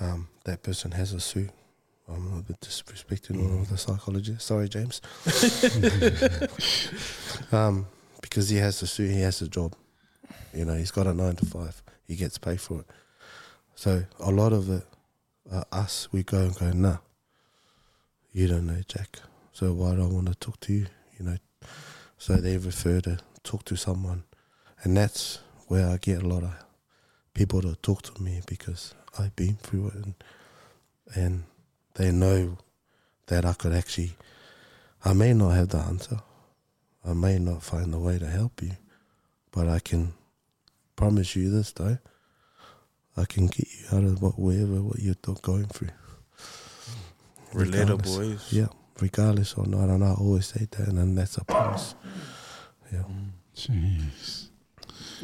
Um, that person has a suit. I'm a bit disrespecting all of the psychologists. Sorry, James. um, because he has a suit, he has a job. You know, he's got a nine to five. He gets paid for it. So a lot of it, uh, us, we go and go, nah, you don't know Jack. So why do I want to talk to you? You know, so they refer to talk to someone, and that's where I get a lot of people to talk to me because I've been through it, and and they know that I could actually. I may not have the answer. I may not find the way to help you, but I can promise you this though. I can get you out of what whatever what you're going through. Relatable Regardless. ways. Yeah, regardless or not, and I always say that, and then that's a promise. Yeah. Jeez.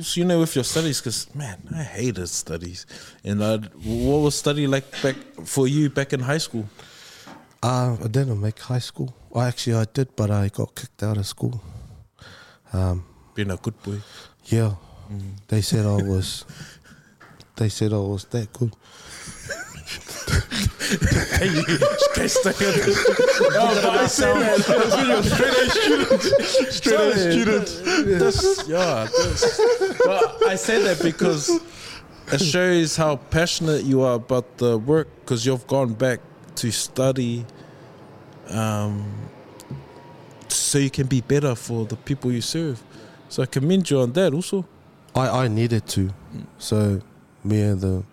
So you know, with your studies, because man, I hated studies. And uh, what was study like back for you back in high school? Uh, I didn't make high school. Well, actually, I did, but I got kicked out of school. Um, Being a good boy. yeah, they said I was. They said I was that good. Straight A student. That's, yeah, that's, well, I say that because it shows how passionate you are about the work because you've gone back to study um, so you can be better for the people you serve. So I commend you on that also. I, I needed to, so me and the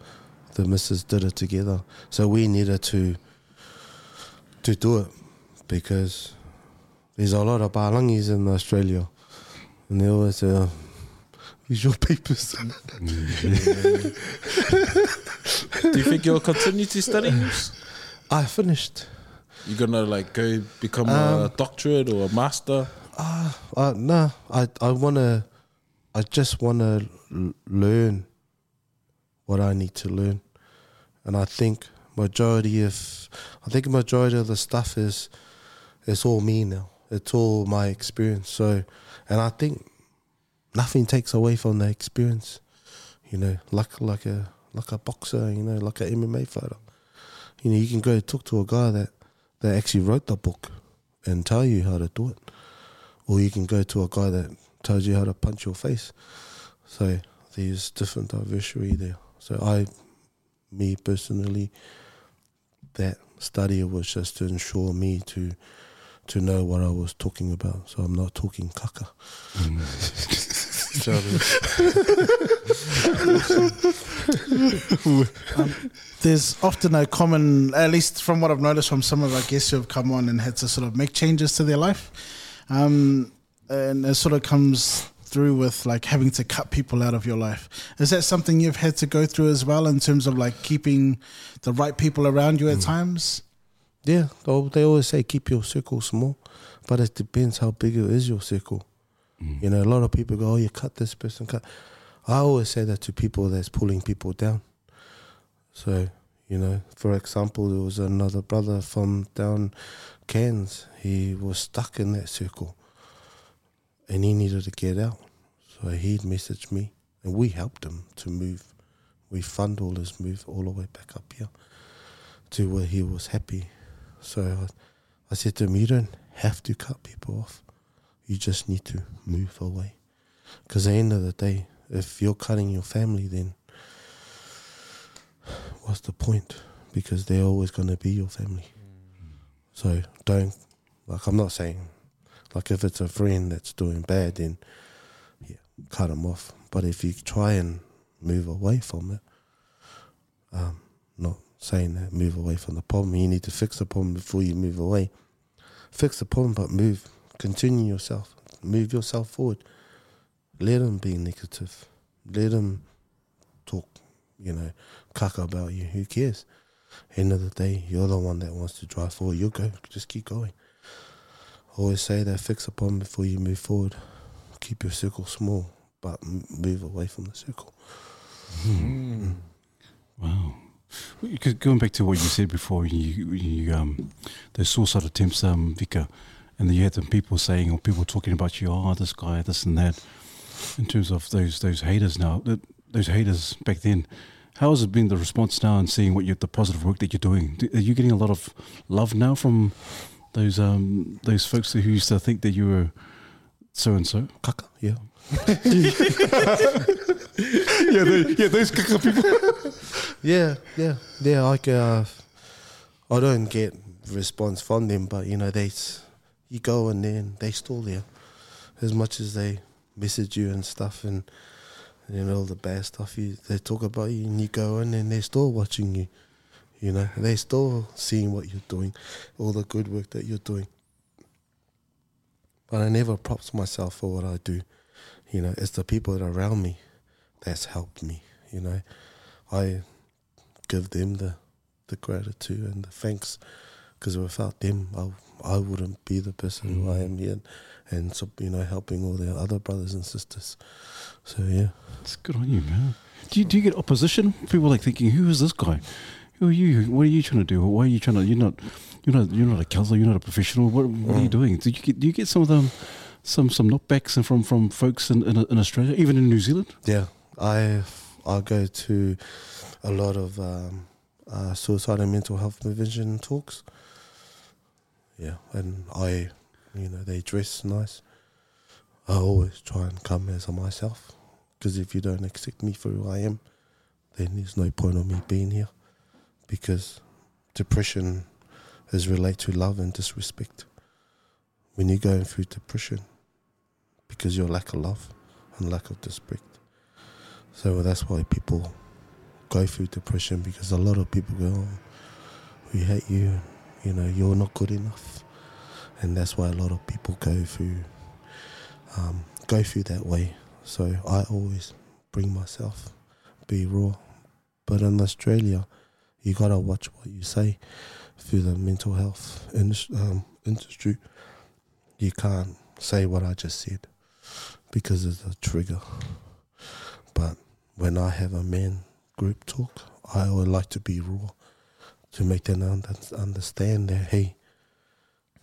the missus did it together. So we needed to to do it because there's a lot of balangis in Australia, and they always say, uh, "Use your papers." Do you think you'll continue to study? I finished. You're gonna like go become a Um, doctorate or a master? Uh, nah, I I wanna, I just wanna l- learn what I need to learn, and I think majority of, I think majority of the stuff is, it's all me now. It's all my experience. So, and I think nothing takes away from the experience. You know, like like a like a boxer. You know, like a MMA fighter. You know, you can go talk to a guy that that actually wrote the book and tell you how to do it or you can go to a guy that tells you how to punch your face. So there's different diversity there. So I, me personally, that study was just to ensure me to to know what I was talking about. So I'm not talking kaka. There's often a common, at least from what I've noticed from some of our guests who have come on and had to sort of make changes to their life, um, and it sort of comes through with like having to cut people out of your life. Is that something you've had to go through as well in terms of like keeping the right people around you at mm. times? Yeah, they they always say keep your circle small, but it depends how big it is your circle. Mm. You know, a lot of people go, "Oh, you cut this person, cut." I always say that to people that's pulling people down. So, you know, for example, there was another brother from down Cairns. He was stuck in that circle, and he needed to get out. So he'd messaged me, and we helped him to move. We fund all his move all the way back up here to where he was happy. So I, I said to him, You don't have to cut people off. You just need to move away. Because at the end of the day, if you're cutting your family, then what's the point? Because they're always going to be your family. So don't, like, I'm not saying, like, if it's a friend that's doing bad, then cut them off. But if you try and move away from it, um, not saying that move away from the problem. You need to fix the problem before you move away. Fix the problem, but move. Continue yourself. Move yourself forward. Let them be negative. Let them talk, you know, caca about you. Who cares? End of the day, you're the one that wants to drive forward. You go. Just keep going. Always say that fix the problem before you move forward. Keep your circle small, but move away from the circle. Wow. Because going back to what you said before, you, you um, those suicide attempts, um, Vika, and you had some people saying or people talking about you, oh, this guy, this and that. In terms of those those haters now, th- those haters back then, how has it been the response now and seeing what you the positive work that you're doing? Are you getting a lot of love now from those um those folks who used to think that you were so and so? Caca, yeah. Yeah, they, yeah, those kaka people. Yeah, yeah, yeah. Like, uh, I don't get response from them, but you know, they, you go and then they still there, as much as they message you and stuff, and you know all the bad stuff you they talk about you, and you go in and they're still watching you. You know, they're still seeing what you're doing, all the good work that you're doing. But I never props myself for what I do. You know, it's the people that are around me that's helped me. You know, I give them the the gratitude and the thanks because without them, I I wouldn't be the person who I mm. am yet, and so you know, helping all the other brothers and sisters. So yeah, It's good on you, man. Do you, do you get opposition? People like thinking, who is this guy? Who are you? What are you trying to do? Why are you trying to? You're not. You're not. You're not a counselor. You're not a professional. What, what are you doing? Do you get? Do you get some of them? Some some knockbacks from from folks in, in in Australia, even in New Zealand. yeah. I I go to a lot of um, uh, suicide and mental health prevention talks. Yeah, and I, you know, they dress nice. I always try and come as myself, because if you don't accept me for who I am, then there's no point of me being here, because depression is related to love and disrespect. When you're going through depression, because your lack of love and lack of respect. So that's why people go through depression because a lot of people go, oh, we hate you, you know, you're not good enough. And that's why a lot of people go through um, go through that way. So I always bring myself, be raw. But in Australia, you gotta watch what you say through the mental health indus- um, industry. You can't say what I just said because it's a trigger. But when I have a man group talk, I always like to be raw to make them under- understand that hey,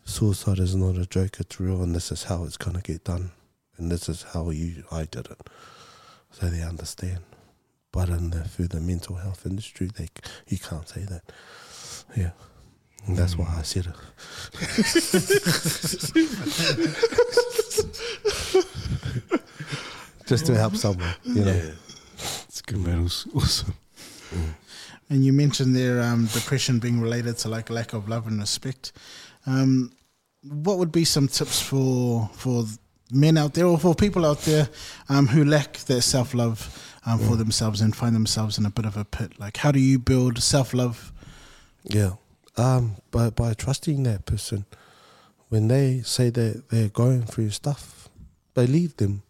suicide is not a joke; it's real, and this is how it's gonna get done, and this is how you I did it, so they understand. But in the through the mental health industry, they you can't say that. Yeah, and that's why I said it. Just to help someone, you know. It's good, man. It was awesome. And you mentioned there um, depression being related to like lack of love and respect. Um, what would be some tips for for men out there or for people out there um, who lack that self love um, for themselves and find themselves in a bit of a pit? Like, how do you build self love? Yeah. Um, by by trusting that person, when they say that they're going through stuff, believe them.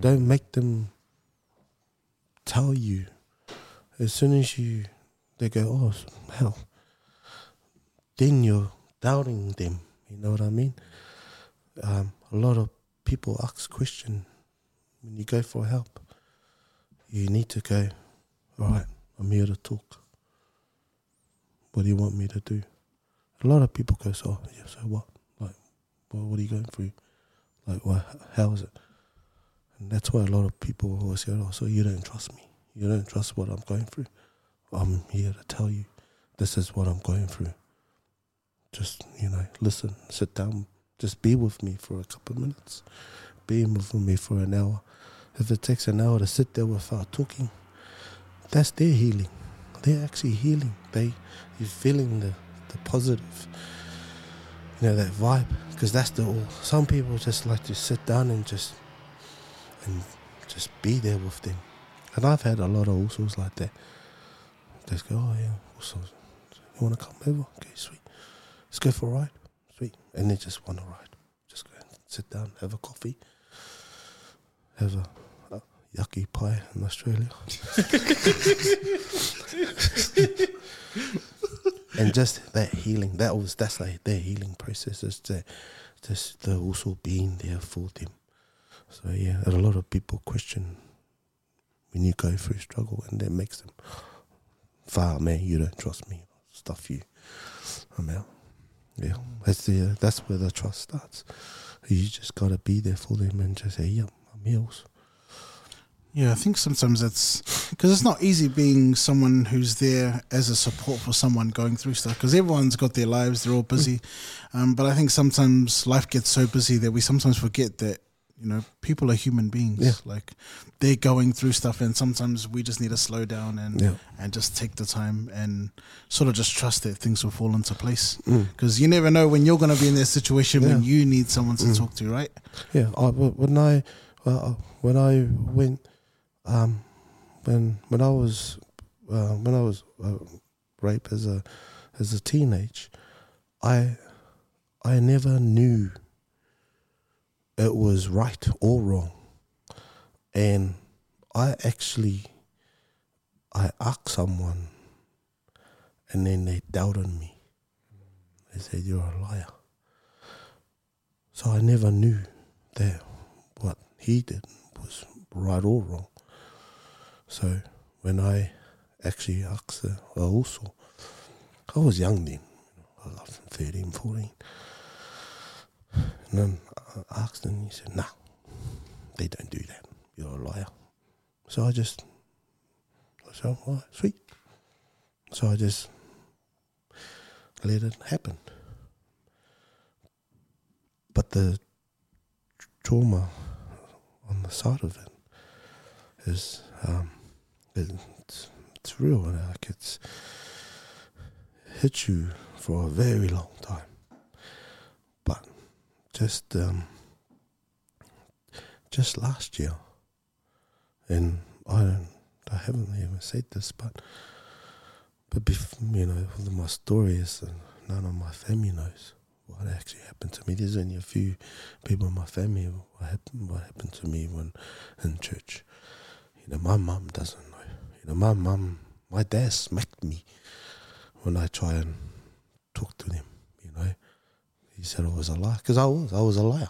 Don't make them tell you. As soon as you, they go, oh hell. Then you're doubting them. You know what I mean? Um, a lot of people ask question when you go for help. You need to go. All right, I'm here to talk. What do you want me to do? A lot of people go, so yeah, so what? Like, well, what are you going through? Like, well, how is it? And that's why a lot of people always say, oh, so you don't trust me. You don't trust what I'm going through. I'm here to tell you this is what I'm going through. Just, you know, listen, sit down, just be with me for a couple of minutes. Be with me for an hour. If it takes an hour to sit there without talking, that's their healing. They're actually healing. They, you're feeling the, the positive, you know, that vibe. Because that's the all. Some people just like to sit down and just, and just be there with them. And I've had a lot of usos like that. Just go, oh yeah, usos. You want to come over? Okay, sweet. Let's go for a ride. Sweet. And they just want to ride. Just go and sit down, have a coffee, have a, a yucky pie in Australia. and just that healing, that was that's like their healing process. Is that just the also being there for them. So yeah, a lot of people question when you go through struggle, and that makes them, "Far man, you don't trust me." Stuff you, I'm out. Yeah, that's the that's where the trust starts. You just gotta be there for them and just say, "Yep, I'm heels." Yeah, I think sometimes it's because it's not easy being someone who's there as a support for someone going through stuff because everyone's got their lives, they're all busy. Um, but I think sometimes life gets so busy that we sometimes forget that, you know, people are human beings. Yeah. Like they're going through stuff and sometimes we just need to slow down and, Yeah. and just take the time and sort of just trust that things will fall into place. Mm. Because you never know when you're going to be in that situation when you need someone to Mm. talk to, right? Yeah, I, when I uh, when I went um, when when I was uh, when I was uh, raped as a as a teenage, I I never knew it was right or wrong, and I actually I asked someone and then they doubted me. They said you're a liar. So I never knew that what he did was right or wrong. So when I actually asked the also, I was young then, I was 13, 14. And then I asked him, he said, nah, they don't do that. You're a liar. So I just, I said, all right, sweet. So I just let it happen. But the trauma on the side of it is, um, it's, it's real. Like it's hit you for a very long time. But just, um, just last year, and I don't, I haven't even said this, but but bef- you know, my story is none of my family knows what actually happened to me. There's only a few people in my family what happened, what happened to me when in church. You know, my mum doesn't know. My mum, my dad smacked me when I try and talk to them. You know, he said I was a liar because I was. I was a liar.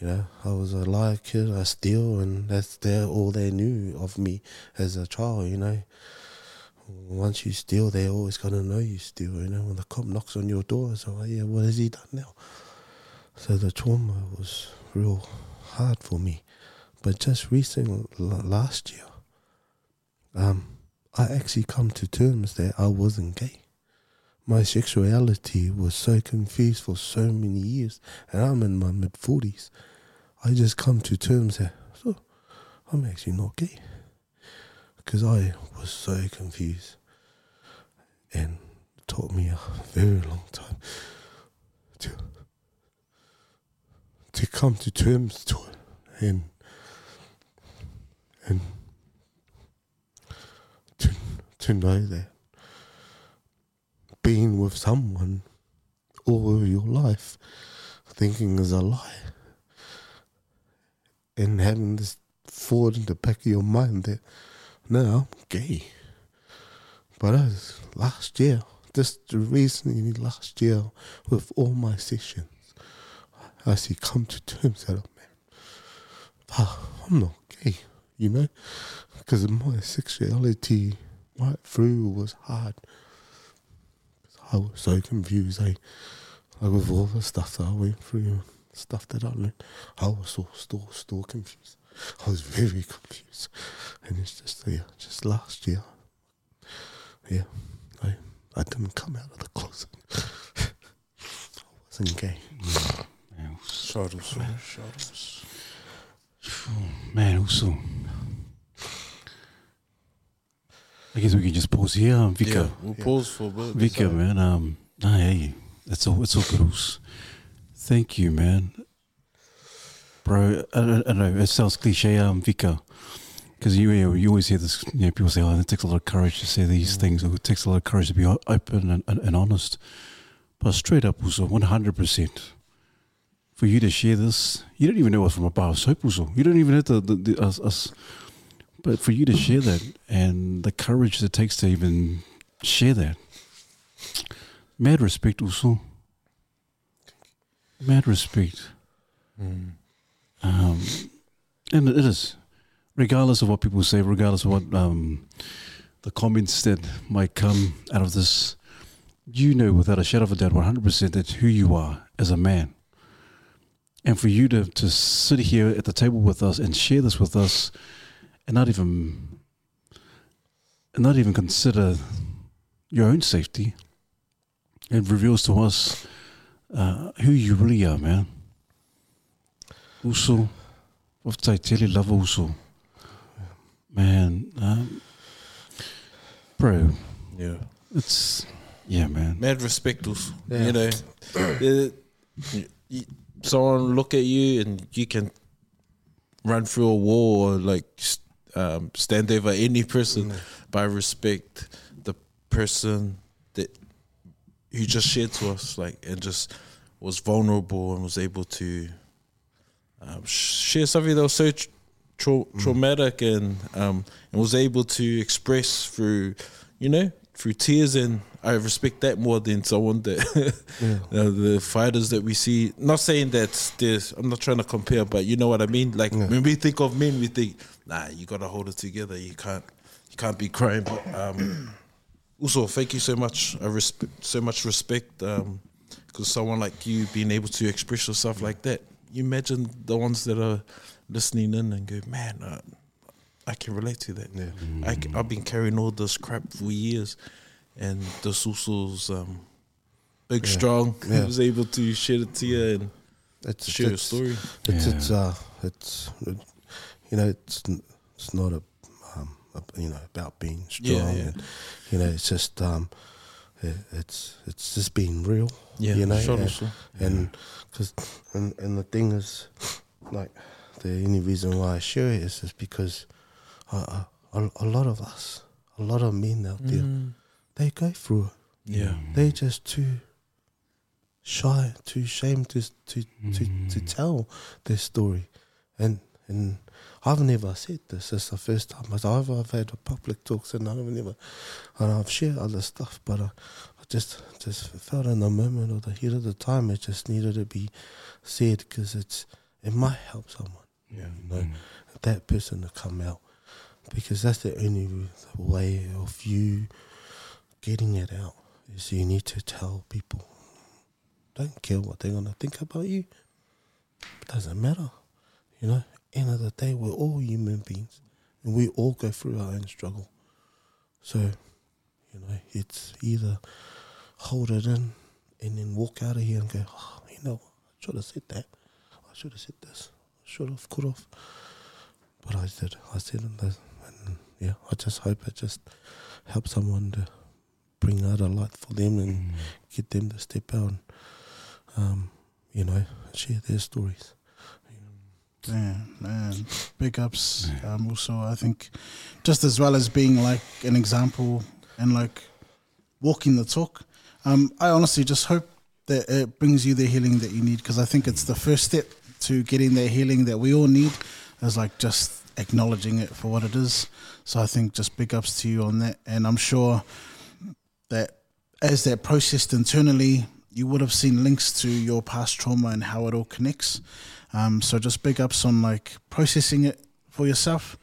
You know, I was a liar kid. I steal, and that's their, all they knew of me as a child. You know, once you steal, they always gonna know you steal. You know, when the cop knocks on your door, so oh, yeah, what has he done now? So the trauma was real hard for me. But just recently, last year, um, I actually come to terms that I wasn't gay. My sexuality was so confused for so many years, and I'm in my mid forties. I just come to terms that so I'm actually not gay because I was so confused, and it took me a very long time to to come to terms to it, and and to know that being with someone all of your life thinking is a lie and having this thought in the back of your mind that no, I'm gay. But as last year, just recently last year, with all my sessions, I see come to terms that, man, ah, I'm not gay, you know? Because of my sexuality right through was hard. I was so confused, eh? Like with all the stuff that I went through, stuff that I learned, I was so still, still confused. I was very confused, and it's just yeah, just last year, yeah, I I didn't come out of the closet. I wasn't gay. Man, Shadows, shadows. man, also. I guess we can just pause here, um, Vika. Yeah, we'll pause for a bit. Vika, man. Um, nah, hey, that's all. It's all good. Us. Thank you, man. Bro, I, I, I know it sounds cliche, um, Vika, because you you always hear this. You know, people say, "Oh, it takes a lot of courage to say these things," or "It takes a lot of courage to be open and, and, and honest." But straight up, also, one hundred percent. For you to share this, you don't even know us from a bar of soap, also. You don't even have to the, the, us, us. But for you to share that and the courage that it takes to even share that, mad respect, also. Mad respect. Um, and it is, regardless of what people say, regardless of what um, the comments that might come out of this, you know without a shadow of a doubt, 100% that who you are as a man. And for you to, to sit here at the table with us and share this with us and not even and not even consider your own safety, it reveals to us uh, who you really are, man. Also, of tele love also. Man, um, bro, Yeah. it's yeah, man. Mad respect also. Yeah. You know, uh, you- someone look at you and you can run through a wall or like s- um, stand over any person, but I respect the person that who just shared to us, like, and just was vulnerable and was able to um, share something that was so tr- trau- traumatic and um, and was able to express through, you know, through tears. And I respect that more than someone that uh, the fighters that we see. Not saying that there's. I'm not trying to compare, but you know what I mean. Like when we think of men, we think, nah, you gotta hold it together. You can't. You can't be crying. But um, also, thank you so much. I respect so much respect. because someone like you being able to express yourself like that, you imagine the ones that are listening in and go, man, uh, I can relate to that. Yeah. I, have been carrying all this crap for years, and this also's um, big, Yeah. strong. He Yeah. was able to share it to you and It's share your it's, story. It's Yeah. it's uh it's it, you know it's it's not a um a, you know about being strong. Yeah, yeah. And, you know it's just um it, it's it's just being real. Yeah, you know, sure, and, sure. and cause and and the thing is like the only reason why I share it is just because uh, a, a lot of us, a lot of men out there, they go through it. Yeah. They just too shy, too ashamed to to to, to tell their story, and and I've never said this. It's the first time I've I've had a public talks and I've never, and I've shared other stuff, but I, I just just felt in the moment or the heat of the time it just needed to be said because it's it might help someone. Yeah. You know, mm. that person to come out because that's the only way of you getting it out is you need to tell people don't care what they're gonna think about you It doesn't matter you know end of the day we're all human beings and we all go through our own struggle. So you know it's either hold it in and then walk out of here and go oh, you know? I should have said that. I should have said this. I should have could have. But I did. I said it and, and yeah I just hope it just helps someone to bring out a light for them and get them to step out and um, you know share their stories Damn, man. Big ups. Um, also, I think just as well as being like an example and like walking the talk, um, I honestly just hope that it brings you the healing that you need because I think it's the first step to getting the healing that we all need is like just acknowledging it for what it is. So I think just big ups to you on that. And I'm sure that as that processed internally, you would have seen links to your past trauma and how it all connects. Um, so just big ups on like processing it for yourself,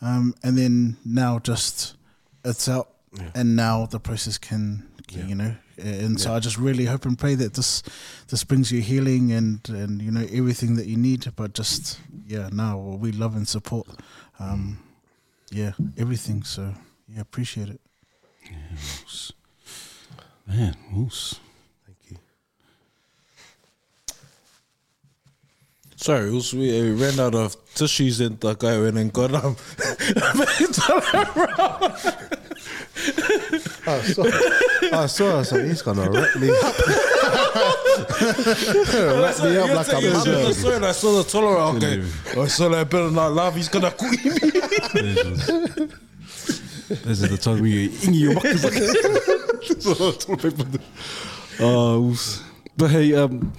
um, and then now just it's out, and now the process can, can, you know. And so I just really hope and pray that this this brings you healing and and you know everything that you need. But just yeah, now we love and support, um, yeah, everything. So yeah, appreciate it. Man, Moose. thank you Sorry, also we, uh, we ran out of tissues and the guy went and got um. I saw, I saw, I was like, he's gonna wrap me up. wrap me up like a I mother. saw I saw the tolerant. Okay, I saw that better not laugh. He's gonna quit me. This is the time where you ingi your muck. Uh, but hey, um,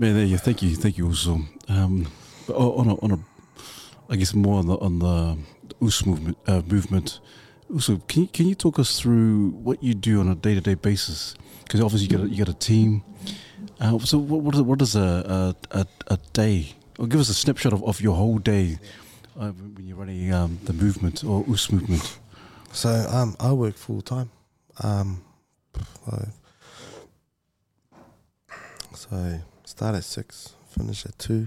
man, there you. Thank you, thank you also. Um, on a, on a, I guess more on the on the UCE movement. Uh, movement. Also, can you can you talk us through what you do on a day to day basis? Because obviously you got a, you got a team. Uh, so what what is, what is a, a a day? Or give us a snapshot of, of your whole day uh, when you're running um, the movement or UCE movement. So um, I work full time. Um, so start at six, finish at two,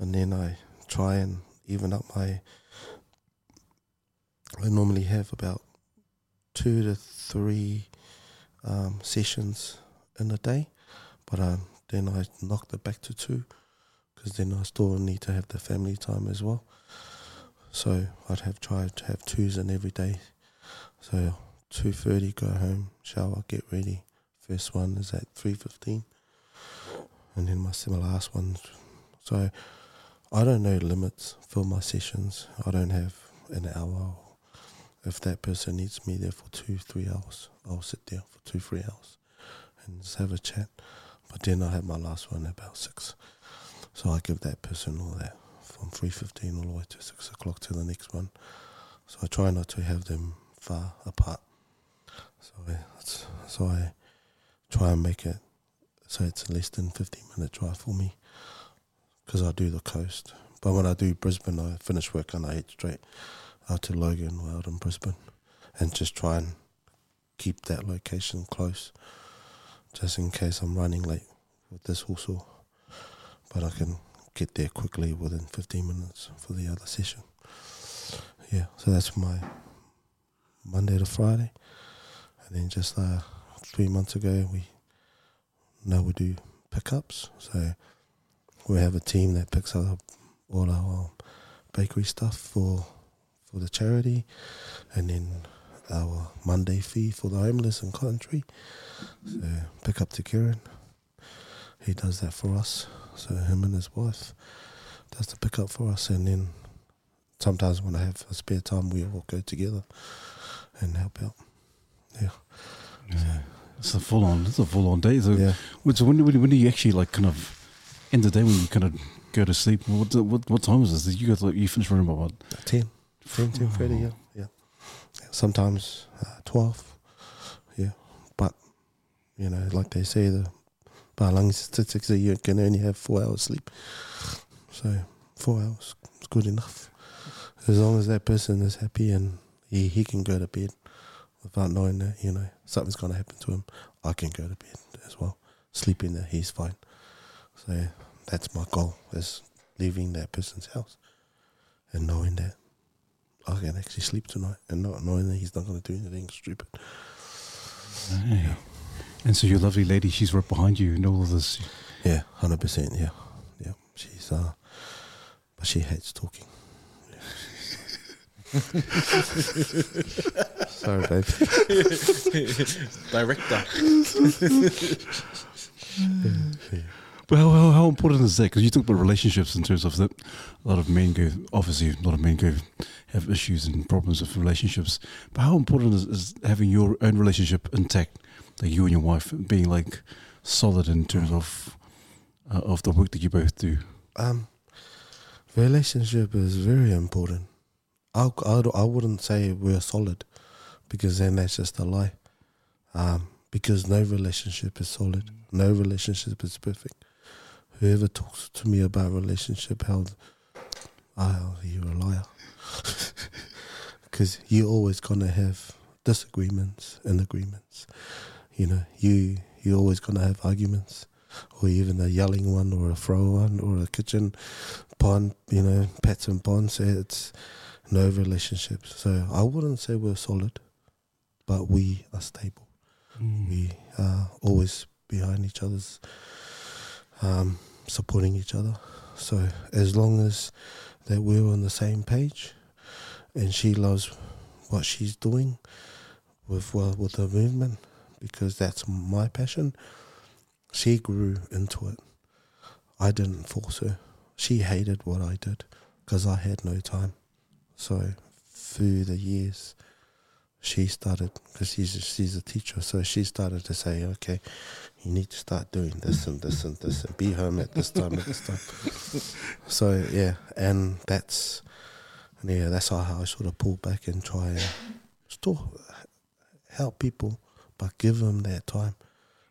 and then I try and even up my. I normally have about two to three um, sessions in a day, but um, then I knocked it back to two because then I still need to have the family time as well. So I'd have tried to have twos in every day. So two thirty, go home, shower, get ready. First one is at three fifteen, and then my my last one. So I don't know limits for my sessions. I don't have an hour. If that person needs me there for two, three hours, I'll sit there for two, three hours, and just have a chat. But then I have my last one about six, so I give that person all that from three fifteen all the way to six o'clock to the next one. So I try not to have them far apart. So I, so I try and make it so it's less than fifteen minute drive for me because I do the coast. But when I do Brisbane, I finish work and I head straight out to Logan out in Brisbane and just try and keep that location close just in case I'm running late with this also. But I can get there quickly within 15 minutes for the other session. Yeah, so that's my Monday to Friday. And then just uh, three months ago, we now we do pickups. So we have a team that picks up all our bakery stuff for for the charity, and then our Monday fee for the homeless in country. So pick up to Kieran. He does that for us. So him and his wife does the pickup for us, and then sometimes when I have a spare time, we all go together and help out. Yeah, Yeah. It's a full on. It's a full on day. So, yeah. so when, when, when do you actually like kind of end the day when you kind of go to sleep? What what, what time is this? You guys like you finish around about what? 10, 10, 10 30, yeah. yeah. Sometimes uh, 12, yeah. But, you know, like they say, the Balangi statistics are you can only have four hours sleep. So, four hours is good enough. As long as that person is happy and he, he can go to bed without knowing that, you know, something's going to happen to him, I can go to bed as well. Sleeping there, he's fine. So, that's my goal, is leaving that person's house and knowing that I can actually sleep tonight and not knowing that he's not going to do anything stupid. Yeah. And so your lovely lady, she's right behind you and all of this. Yeah, hundred percent. Yeah, yeah. She's uh, but she hates talking. Sorry, babe. Director. But how, how, how important is that? Because you talk about relationships in terms of that. A lot of men go, obviously, a lot of men go have issues and problems with relationships. But how important is, is having your own relationship intact, like you and your wife being like solid in terms of uh, of the work that you both do? Um, relationship is very important. I, I, I wouldn't say we're solid because then that's just a lie. Um, because no relationship is solid. No relationship is perfect. Whoever talks to me about relationship, how oh, you're a liar. Because you're always gonna have disagreements and agreements. You know, you you're always gonna have arguments, or even a yelling one, or a throw one, or a kitchen pond. You know, pets and ponds. It's no relationships. So I wouldn't say we're solid, but we are stable. We are always behind each other's, um, supporting each other. So as long as that we're on the same page, and she loves what she's doing with well, with the movement, because that's my passion. She grew into it. I didn't force her. She hated what I did because I had no time. So through the years, she started because she's a, she's a teacher, so she started to say, "Okay, you need to start doing this and this and this, and be home at this time at this time." so yeah, and that's yeah, that's how I sort of pull back and try and still help people, but give them that time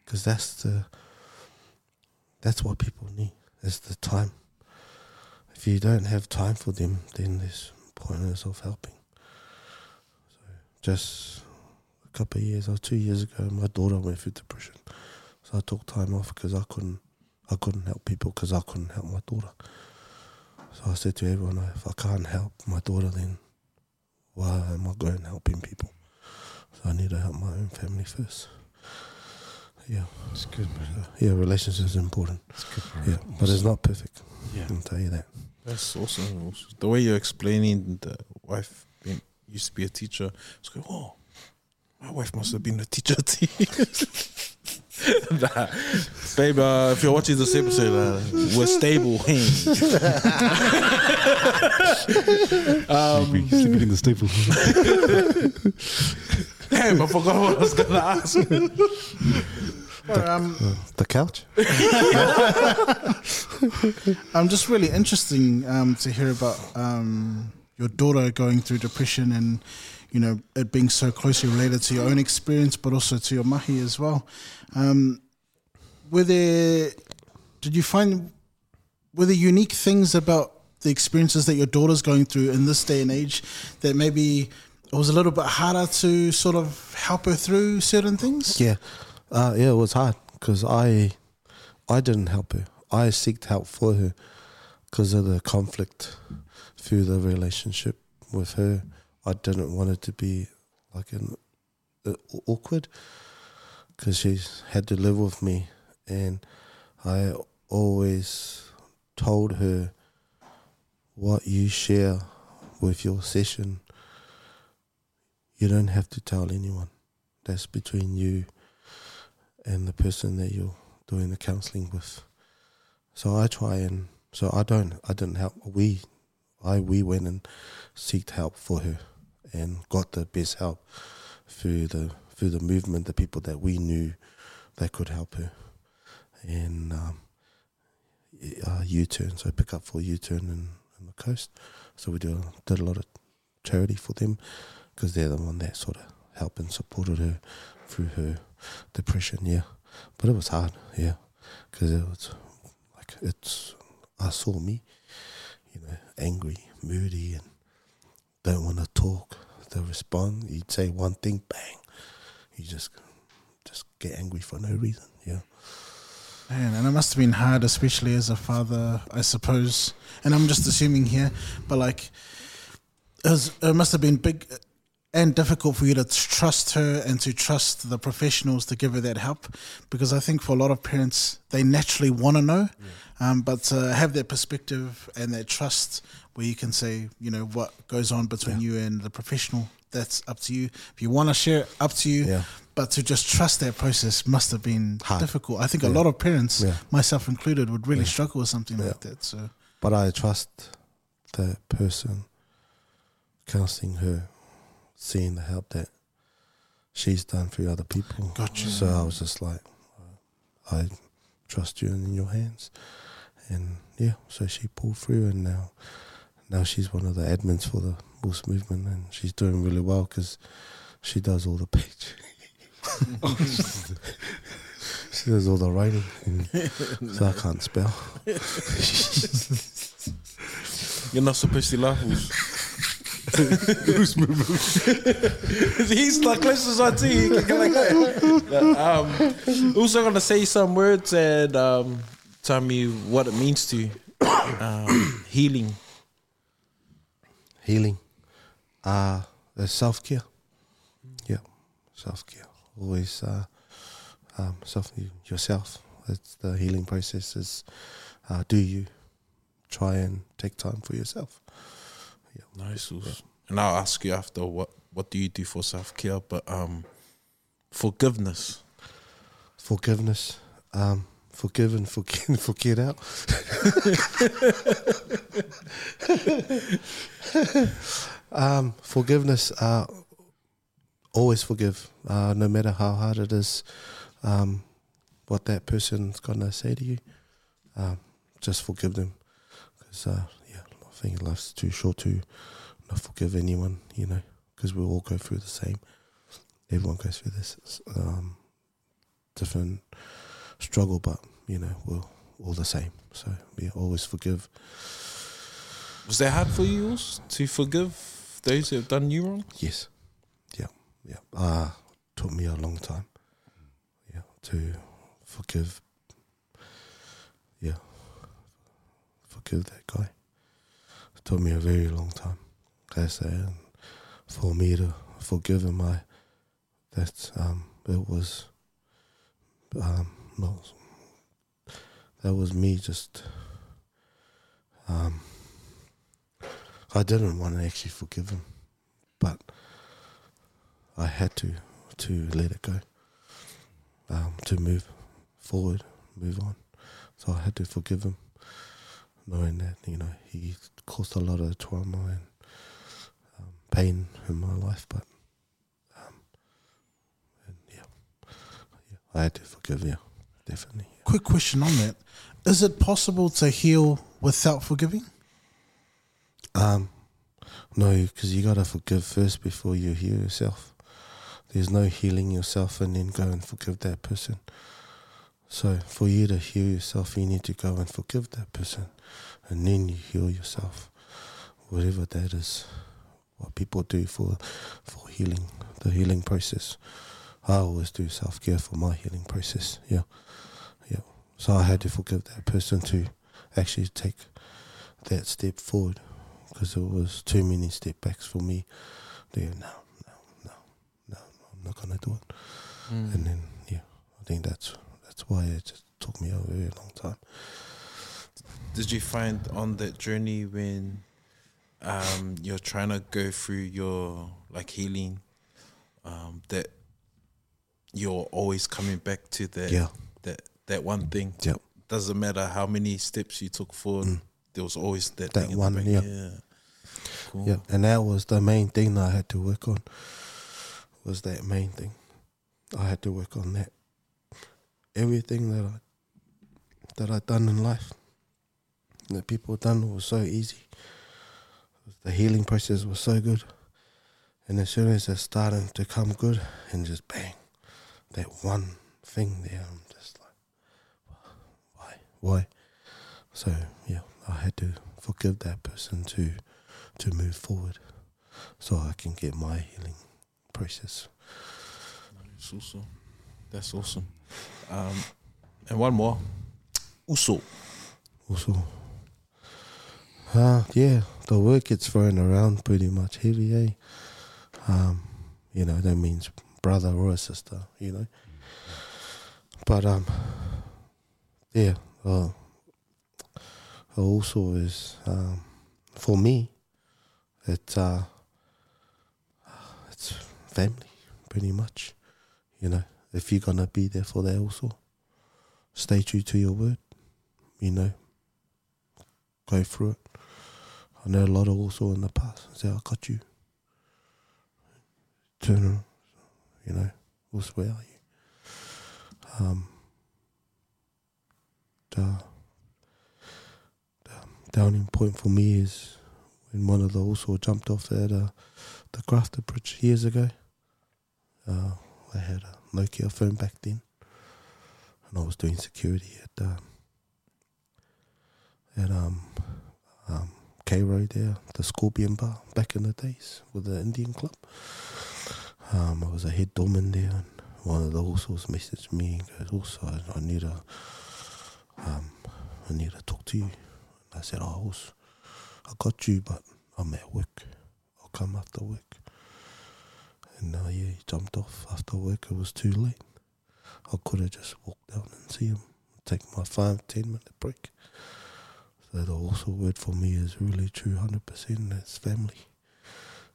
because that's the that's what people need is the time. If you don't have time for them, then there's pointless of helping. So just a couple of years or two years ago, my daughter went through depression, so I took time off because I couldn't I couldn't help people because I couldn't help my daughter. So I said to everyone, if I can't help my daughter, then why am I going helping people? So I need to help my own family first. Yeah, It's good, man. so, yeah, relationships is important. It's good, bro. Yeah, but it's not perfect. Yeah. I'll tell you that. That's awesome. Also, The way you're explaining the wife being, used to be a teacher, it's like, oh, my wife must have been a teacher too. nah. Babe, uh, if you're watching this episode, uh, we're stable. Sleeping, sleeping in the stable. Damn, I forgot what I was going to ask. Well, um, The couch. I'm just really interesting um, to hear about um, your daughter going through depression and you know it being so closely related to your own experience, but also to your mahi as well. Um, were there? Did you find were there unique things about the experiences that your daughter's going through in this day and age that maybe it was a little bit harder to sort of help her through certain things? Yeah, uh, yeah, it was hard because I, I didn't help her. I seeked help for her because of the conflict through the relationship with her. I didn't want it to be like an uh, awkward because she had to live with me, and I always told her what you share with your session. You don't have to tell anyone. That's between you and the person that you're doing the counselling with. So I try and so I don't I didn't help we I we went and seeked help for her and got the best help through the through the movement, the people that we knew that could help her. And um, uh, U turn, so pick up for U turn in, in the coast. So we do, did a lot of charity for them because they're the one that sort of helped and supported her through her depression. Yeah, but it was hard. Yeah, because it was like it's. I saw me, you know, angry, moody, and don't want to talk. To respond, you'd say one thing, bang, you just just get angry for no reason. Yeah, Man, and it must have been hard, especially as a father, I suppose. And I'm just assuming here, but like, it, was, it must have been big and difficult for you to trust her and to trust the professionals to give her that help, because I think for a lot of parents, they naturally want to know, um, but to have that perspective and that trust where you can say, you know, what goes on between you and the professional. That's up to you. If you want to share, it, up to you. Yeah. But to just trust that process must have been Hard. difficult. I think a lot of parents, Yeah. myself included, would really Yeah. struggle with something Yeah. like that. So but I trust the person counseling her, seeing the help that she's done for other people. Gotcha. So I was just like, uh, I trust you and in your hands, and yeah. So she pulled through, and now, now she's one of the admins for the Wolves movement, and she's doing really well because she does all the page. she does all the writing, and so I can't spell. You're not supposed to laugh. Wolves. He's the closest I to you. He can like that. Um, also gonna say some words and um, tell me what it means to you. um, healing. healing, uh, self care. Yeah, self care. Always uh, um, self yourself. It's the healing process. Is uh, do you try and take time for yourself? Nice. Wolves. And I'll ask you after what what do you do for self care, but um, forgiveness. Forgiveness, um, forgive and forget, forget out. um, forgiveness, uh, always forgive, uh, no matter how hard it is, um, what that person's gonna say to you. Um, just forgive them, because uh, yeah, think life's too short to not forgive anyone, you know, because we all go through the same. Everyone goes through this. Um, different struggle, but you know we're all the same. So we always forgive. Was that hard for you to forgive those who have done you wrong? Yes, yeah, yeah. Uh took me a long time. Yeah, to forgive. Yeah, forgive that guy. Took me a very long time. I say, and for me to forgive him, I that um it was um not that was me just um I didn't want to actually forgive him, but I had to to let it go, um, to move forward, move on. So I had to forgive him, knowing that you know he caused a lot of trauma and um, pain in my life. But um, and yeah, yeah, I had to forgive. Yeah, definitely. Quick question on that: Is it possible to heal without forgiving? Um, no, because you gotta forgive first before you heal yourself. There's no healing yourself and then go and forgive that person. So for you to heal yourself, you need to go and forgive that person, and then you heal yourself. Whatever that is, what people do for for healing, the healing process. I always do self care for my healing process. Yeah, yeah. So I had to forgive that person to actually take that step forward because it was too many step backs for me. There, no, no, no, no, I'm not gonna do it. Mm. And then yeah, I think that's that's why it just took me a very long time. Did you find on that journey when um, you're trying to go through your like healing um, that you're always coming back to that Yeah, that that one thing? yeah, Doesn't matter how many steps you took forward, Mm. there was always that, That thing in one, the yeah. yeah. Cool. yeah. And that was the main thing that I had to work on. Was that main thing? I had to work on that. Everything that I that I done in life, that people done was so easy. The healing process was so good, and as soon as it started to come good, and just bang, that one thing there, I'm just like, why, why? So yeah, I had to forgive that person to to move forward, so I can get my healing process. That's awesome. That's awesome. Um, and one more. Uso. Also, uh, yeah, the word gets thrown around pretty much heavy, eh? Um, you know, that means brother or sister, you know. But um, yeah, uh, uso is um, for me, it's uh, it's family, pretty much. You know, if you're gonna be there for that, also stay true to your word you know, go through it. I know a lot of uso in the past say, I got you. Turn around, you know, uso where are you? Um, the, the downing point for me is when one of the uso jumped off at uh, the Grafton Bridge years ago. Uh, I had a Nokia phone back then, and I was doing security at um, at um, um, Road there, the Scorpion Bar back in the days with the Indian club. Um, I was a head doorman there, and one of the horses messaged me and goes, "Uso, I, I need a, um, I need to talk to you." And I said, "Oh, horse, I got you, but I'm at work. I'll come after work." And uh, yeah, he jumped off after work. It was too late. I could have just walked down and see him, take my five ten minute break. So the uso word for me is really true, hundred percent. That's family.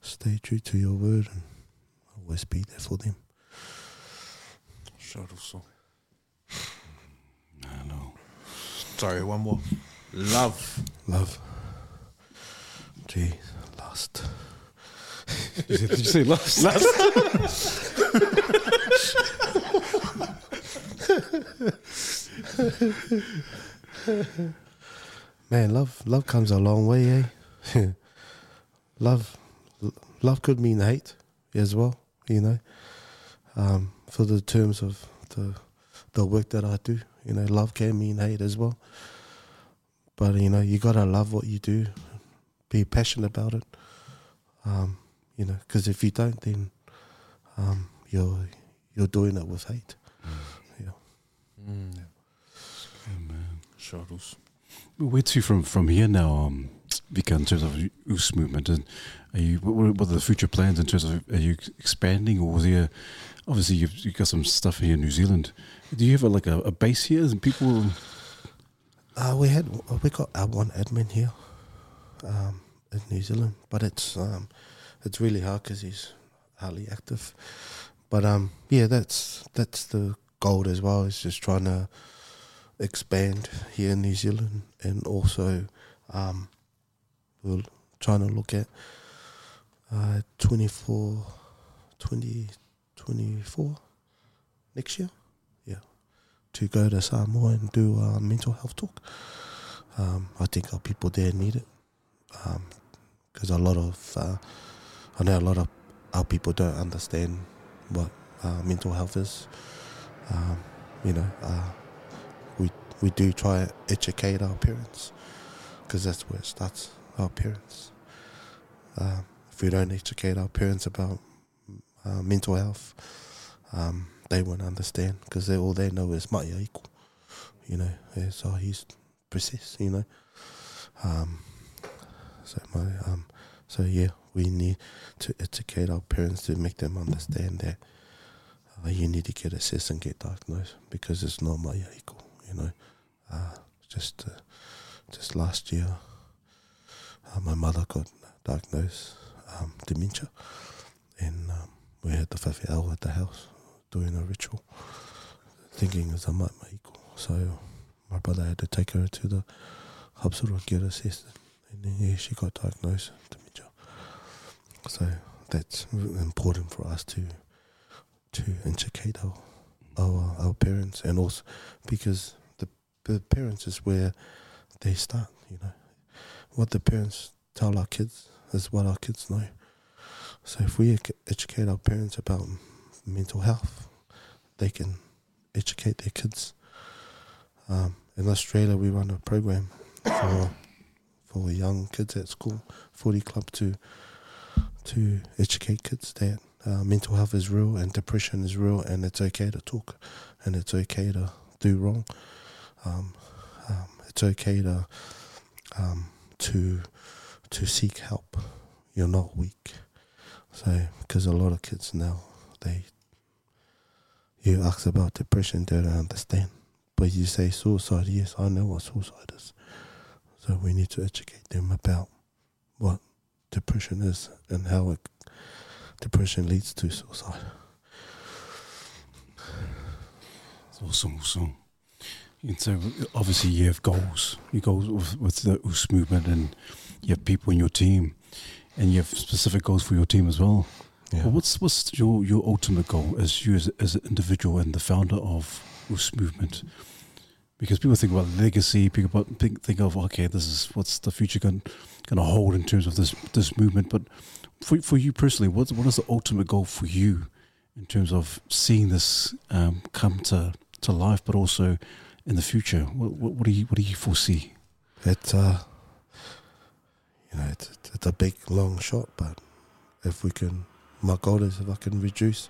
Stay true to your word and always be there for them. Shout uso. I know. Sorry, one more. Love. Love. Gee, last. Did you say, say last? Man, love love comes a long way, eh? love love could mean hate as well, you know. Um, for the terms of the the work that I do, you know, love can mean hate as well. But you know, you gotta love what you do, be passionate about it. Um, you know, because if you don't, then um, you're you're doing it with hate. Yeah. Mm. Yeah, man. Shout uso. Where to from from here now, um, Vika, in terms of UCE movement? And are you what, what are the future plans in terms of are you expanding or there? Obviously, you've, you've got some stuff here in New Zealand. Do you have a, like a, a base here and people? Uh, we had we got our one admin here um, in New Zealand, but it's um, it's really hard because he's hardly active. But um, yeah, that's that's the goal as well. Is just trying to expand here in New Zealand, and also um, we're trying to look at uh, 24, 20, 24 next year. to go to Samoa and do a mental health talk. Um, I think our people there need it because a lot of uh, I know a lot of our people don't understand what uh, mental health is. Um, you know, uh, we we do try to educate our parents because that's where it starts. Our parents. Uh, if we don't educate our parents about uh, mental health, um, they won't understand because all they know is mai iko. You know, so he's process. You know, um, so my um, so yeah, we need to educate our parents to make them understand that uh, you need to get assessed and get diagnosed because it's not my equal, You know, uh, just uh, just last year, uh, my mother got diagnosed um, dementia, and um, we had the whawhiao at the house doing a ritual, thinking it's a mai iko. So my brother had to take her to the hospital and get assessed, and then yeah, she got diagnosed. So that's important for us to to educate our our, our parents and also because the, the parents is where they start. You know, what the parents tell our kids is what our kids know. So if we educate our parents about mental health, they can educate their kids. Um, in Australia, we run a program for for young kids at school, footy club to to educate kids that uh, mental health is real and depression is real, and it's okay to talk, and it's okay to do wrong. Um, um, it's okay to um, to to seek help. You're not weak. So, because a lot of kids now, they you ask about depression, they don't understand. But you say suicide, yes, I know what suicide is. So we need to educate them about what depression is and how it, depression leads to suicide. It's awesome, awesome. And so obviously you have goals. You goals with, with the UCE movement, and you have people in your team, and you have specific goals for your team as well. Yeah. Well, what's what's your, your ultimate goal as you as, as an individual and the founder of UCE movement? Because people think about legacy, people think, think of okay, this is what's the future going going to hold in terms of this this movement. But for for you personally, what what is the ultimate goal for you in terms of seeing this um, come to to life, but also in the future? What, what, what do you what do you foresee? It's uh, you know, it's, it's a big long shot, but if we can, my goal is if I can reduce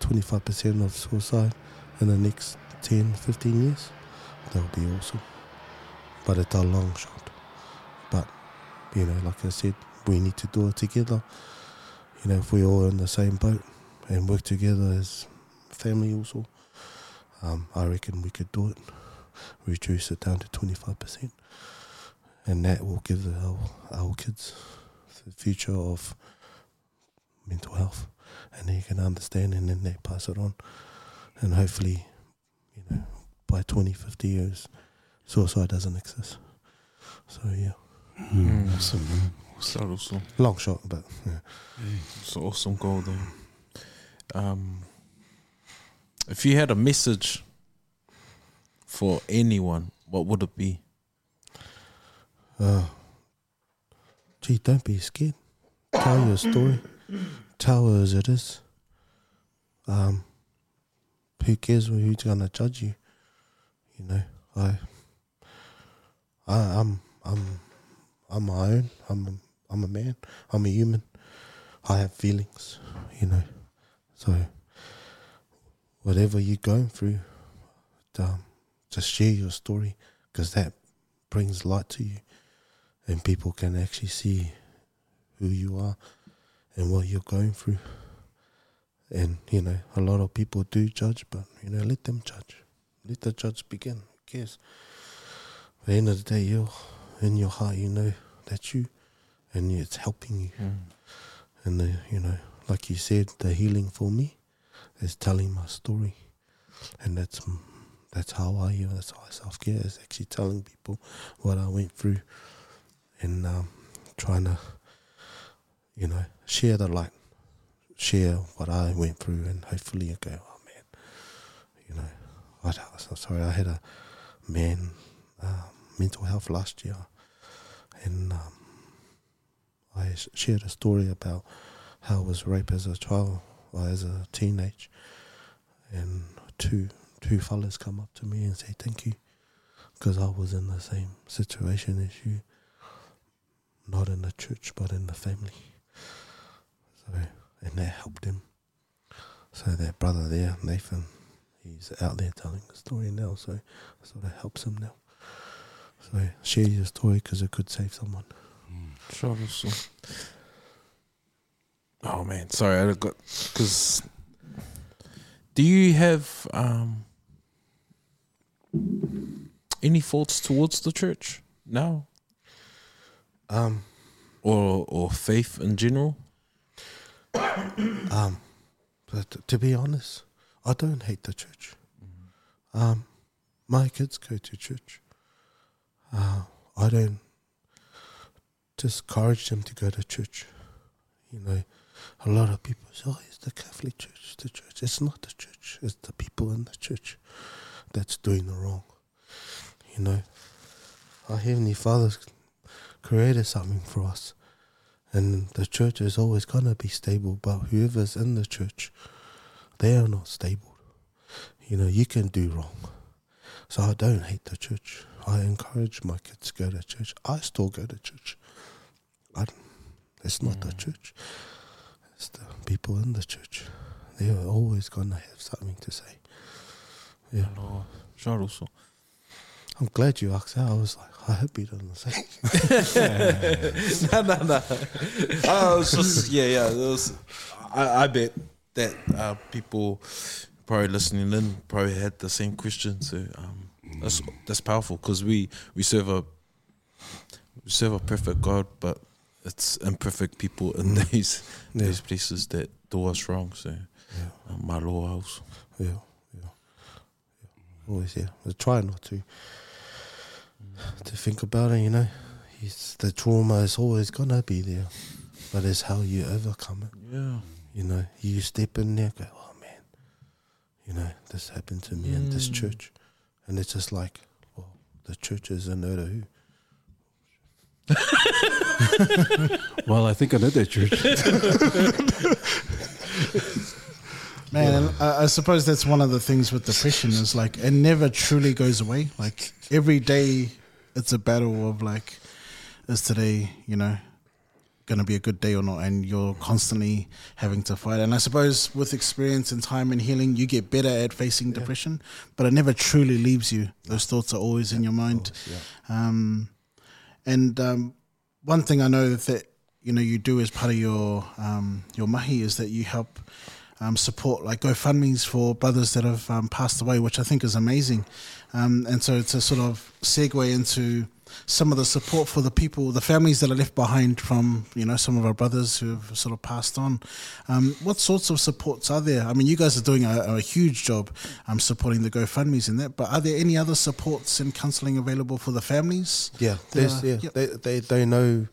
twenty five percent of suicide in the next 10, 15 years, that would be awesome. But it's a long shot. But you know, like I said, we need to do it together. You know, if we're all in the same boat and work together as family, also, um, I reckon we could do it reduce it down to 25%. And that will give our, our kids the future of mental health. And they can understand and then they pass it on. And hopefully, you know, by twenty fifty years, suicide doesn't exist. So, yeah, Mm. Awesome, man. It's awesome. long shot, but yeah. It's an awesome goal, though. Um, if you had a message for anyone, what would it be? Uh, gee, don't be scared. Tell your story. Tell her as it is. Um, who cares who's gonna judge you? You know, I, I, I'm, I'm, I'm my own. I'm, a, I'm a man. I'm a human. I have feelings. You know, so whatever you're going through, um, just share your story because that brings light to you and people can actually see who you are and what you're going through. And you know, a lot of people do judge, but you know, let them judge. Let the judge begin. Who cares? At the end of the day, you in your heart, you know that's you, and it's helping you. And the, you know, like you said, the healing for me is telling my story, and that's that's how I heal. That's how I self care is actually telling people what I went through, and um, trying to, you know, share the light, share what I went through, and hopefully you go, oh man, you know, I, I'm sorry, I had a man uh, mental health last year, and um, I shared a story about how I was raped as a child, or as a teenage, and two two fellas come up to me and say thank you, because I was in the same situation as you, not in the church but in the family. So and that helped him. So that brother there, Nathan, he's out there telling the story now, so sort of helps him now. So share your story because it could save someone. Sure. Oh man, sorry, I got because. Do you have um any thoughts towards the church now, Um, or or faith in general? um, but to be honest, I don't hate the church. Um, my kids go to church. Uh, I don't discourage them to go to church. You know, a lot of people say, "Oh, it's the Catholic Church, the church." It's not the church. It's the people in the church that's doing the wrong. You know, our heavenly Father's created something for us, and the church is always gonna be stable. But whoever's in the church, they are not stable. You know, you can do wrong. So I don't hate the church. I encourage my kids to go to church. I still go to church. I don't, it's not the church. It's the people in the church. They are always gonna have something to say. Yeah. No, sure, also. I'm glad you asked that. I was like, I hope he doesn't say. no, no, no. I was just, yeah, yeah. It was, I, I bet that uh, people probably listening in probably had the same question. So um, that's that's powerful because we we serve a we serve a perfect God, but it's imperfect people in these Yeah. these places that do us wrong. So Yeah. um, my law house. Yeah, yeah, yeah. Always, yeah. I try not to to think about it. You know, He's, the trauma is always gonna be there, but it's how you overcome it. Yeah. You know, you step in there, go, oh man, you know, this happened to me in this Mm. church, and it's just like, well, the church is in who. Well, I think I know that church. Man, and I, I suppose that's one of the things with depression is like it never truly goes away. Like every day, it's a battle of like, is today, you know, going to be a good day or not? And you're constantly having to fight. And I suppose with experience and time and healing, you get better at facing depression, but it never truly leaves you. Those thoughts are always in your mind. Um, and um, one thing I know that you know you do as part of your um, your mahi is that you help um, support like GoFundmes for brothers that have um, passed away, which I think is amazing. Um, and so to sort of segue into some of the support for the people, the families that are left behind from you know some of our brothers who have sort of passed on. Um, what sorts of supports are there? I mean, you guys are doing a, a huge job um, supporting the GoFundmes and that, but are there any other supports and counselling available for the families? Yeah, are- yeah. yep. They, they they know,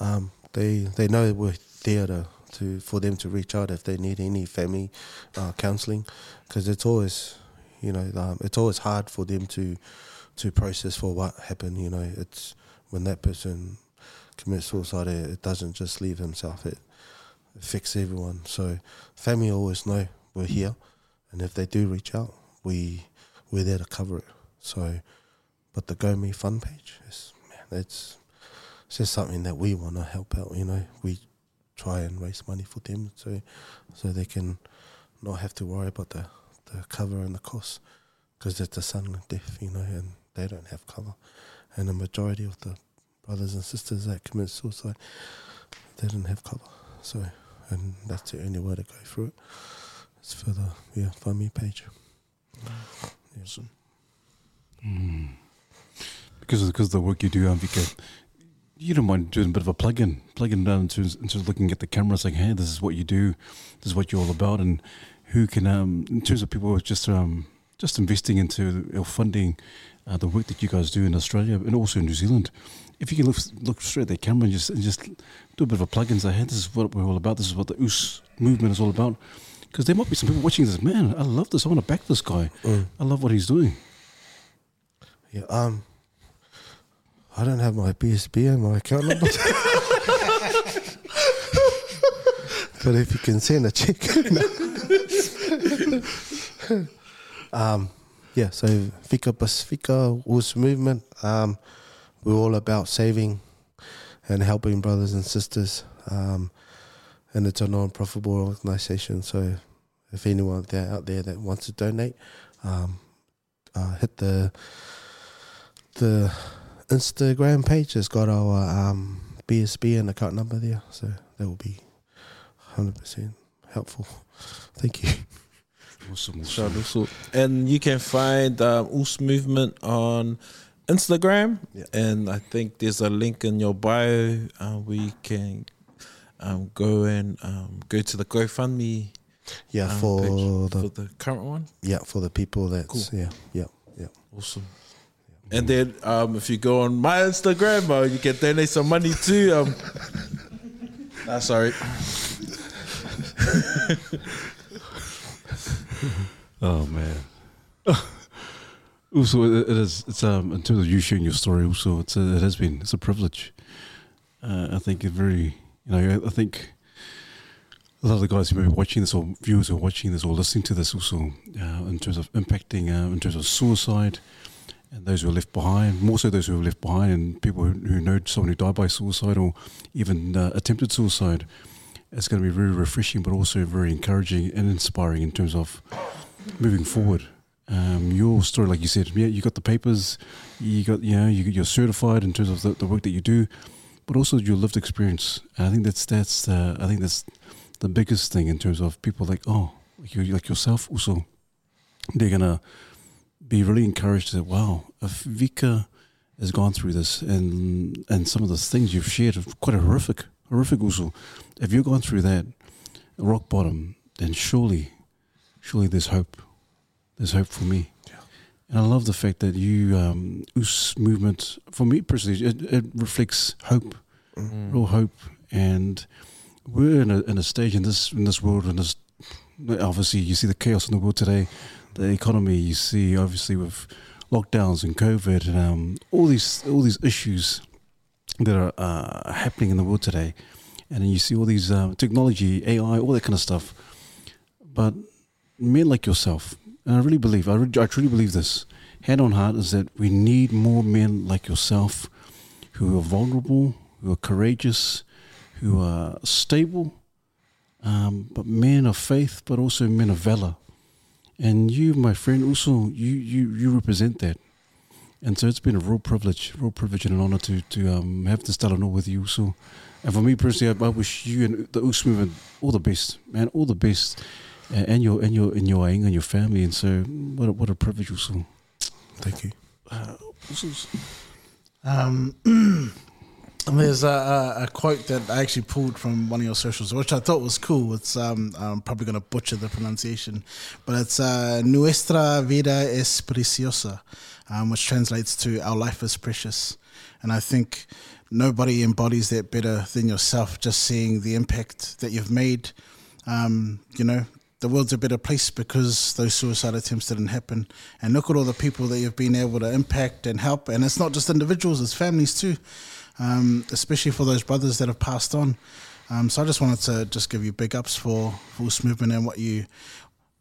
um, they they know we're there to, to for them to reach out if they need any family uh, counselling, because it's always, you know, um, it's always hard for them to to process for what happened. You know, it's when that person commits suicide, it, doesn't just leave himself. It affects everyone. So family always know we're here, and if they do reach out, we we're there to cover it. So. But the Go Me Fun page is man, it's it's just something that we want to help out. You know, we try and raise money for them so so they can not have to worry about the the cover and the cost because it's a sudden death, you know, and they don't have colour, And the majority of the brothers and sisters that commit suicide, they didn't have colour. So, and that's the only way to go through it. It's for the yeah Me page. Yeah. Awesome. because of, because of the work you do, Amvika, you don't mind doing a bit of a plug-in, plug-in down into, into looking at the camera, saying, "Hey, this is what you do, this is what you're all about," and who can, um, in terms of people who are just um, just investing into or funding uh, the work that you guys do in Australia and also in New Zealand. If you can look, look straight at the camera and just and just do a bit of a plug-in, say, "Hey, this is what we're all about. This is what the UCE movement is all about." Because there might be some people watching this. Man, I love this. I want to back this guy. Mm. I love what he's doing. Yeah. Um. I don't have my BSB and my account number. but if you can send a check. um. Yeah. So Vika Pasefika was movement. Um. We're all about saving and helping brothers and sisters. Um. And it's a non-profitable organisation. So if anyone there out there that wants to donate, um, uh, hit the the Instagram page It's got our um, BSB and account number there, so that will be hundred percent helpful. Thank you. Awesome. Shout out. And you can find um, UCE Movement on Instagram. Yeah. And I think there's a link in your bio uh, where you can um, go and um, go to the GoFundMe Yeah, um, for page the for the current one. yeah for the people that's Cool. yeah yeah yeah. Awesome. And then um, if you go on my Instagram, uh, you can donate some money too. Um, ah, sorry. Oh man. also, it, is. It's um in terms of you sharing your story. Also, it's a, it has been. It's a privilege. Uh, I think it very. You know, I, I think a lot of the guys who may be watching this or viewers who are watching this or listening to this also, uh, in terms of impacting, uh, in terms of suicide, and those who are left behind. More so, those who are left behind, and people who, who know someone who died by suicide or even uh, attempted suicide. It's going to be very refreshing, but also very encouraging and inspiring in terms of moving forward. Um, your story, like you said, yeah, you got the papers, you got, you know, you, you're certified in terms of the, the work that you do, but also your lived experience. And I think that's that's uh, I think that's the biggest thing in terms of people like oh, you like yourself also, they're gonna be really encouraged that wow, if Vika has gone through this and and some of the things you've shared are quite horrific, horrific also. If you've gone through that rock bottom, then surely, surely there's hope. There's hope for me. And I love the fact that you, um, UCE movement, for me personally, it, it reflects hope, real hope. And we're in a, in a stage in this in this world, and this obviously you see the chaos in the world today, the economy. You see obviously with lockdowns and COVID and um, all these all these issues that are uh, happening in the world today, and then you see all these uh, technology, AI, all that kind of stuff. But men like yourself, and I really believe, I, re- I truly believe this, hand on heart, is that we need more men like yourself who are vulnerable, who are courageous, who are stable, um, but men of faith, but also men of valor. And you, my friend, also you you you represent that. And so it's been a real privilege, real privilege and an honor to to um, have this dialogue with you. So, and for me personally, I, I wish you and the UCE movement all the best, man, all the best, uh, and your and your and your aing and your family. And so, what a, what a privilege also. Thank you. Uh, Um, there's a, a, a quote that I actually pulled from one of your socials, which I thought was cool. It's um, I'm probably going to butcher the pronunciation, but it's uh, "Nuestra vida es preciosa," um, which translates to "Our life is precious." And I think nobody embodies that better than yourself. Just seeing the impact that you've made, um, you know, the world's a better place because those suicide attempts didn't happen. And look at all the people that you've been able to impact and help. And it's not just individuals, it's families too, um, especially for those brothers that have passed on. Um, so I just wanted to just give you big ups for Force Movement and what you,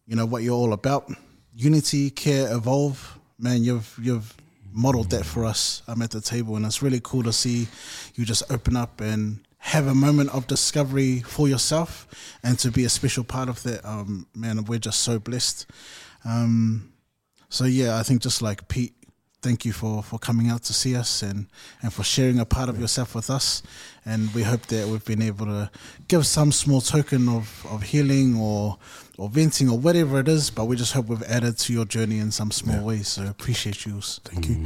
you know, what you're all about. Unity, care, evolve. Man, you've you've modeled that for us um, at the table, and it's really cool to see you just open up and have a moment of discovery for yourself and to be a special part of that. Um, man, we're just so blessed. Um, so yeah, I think just like Pete, thank you for, for coming out to see us and, and for sharing a part of yourself with us. And we hope that we've been able to give some small token of, of healing or or venting or whatever it is. But we just hope we've added to your journey in some small way. So appreciate you. Thank you.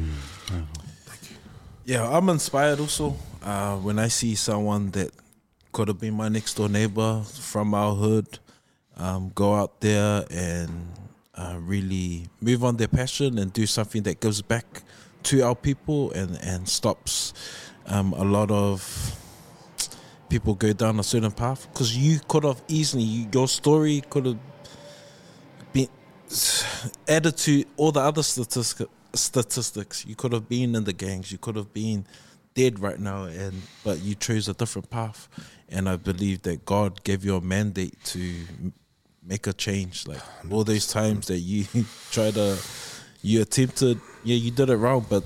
Yeah, I'm inspired also uh, when I see someone that could have been my next door neighbor from our hood um, go out there and uh, really move on their passion and do something that gives back to our people and, and stops um, a lot of people go down a certain path because you could have easily your story could have been added to all the other statistic, statistics, you could have been in the gangs, you could have been dead right now, and but you chose a different path. And I believe that God gave you a mandate to make a change. Like all those times that you try to, you attempted, yeah, you did it wrong, but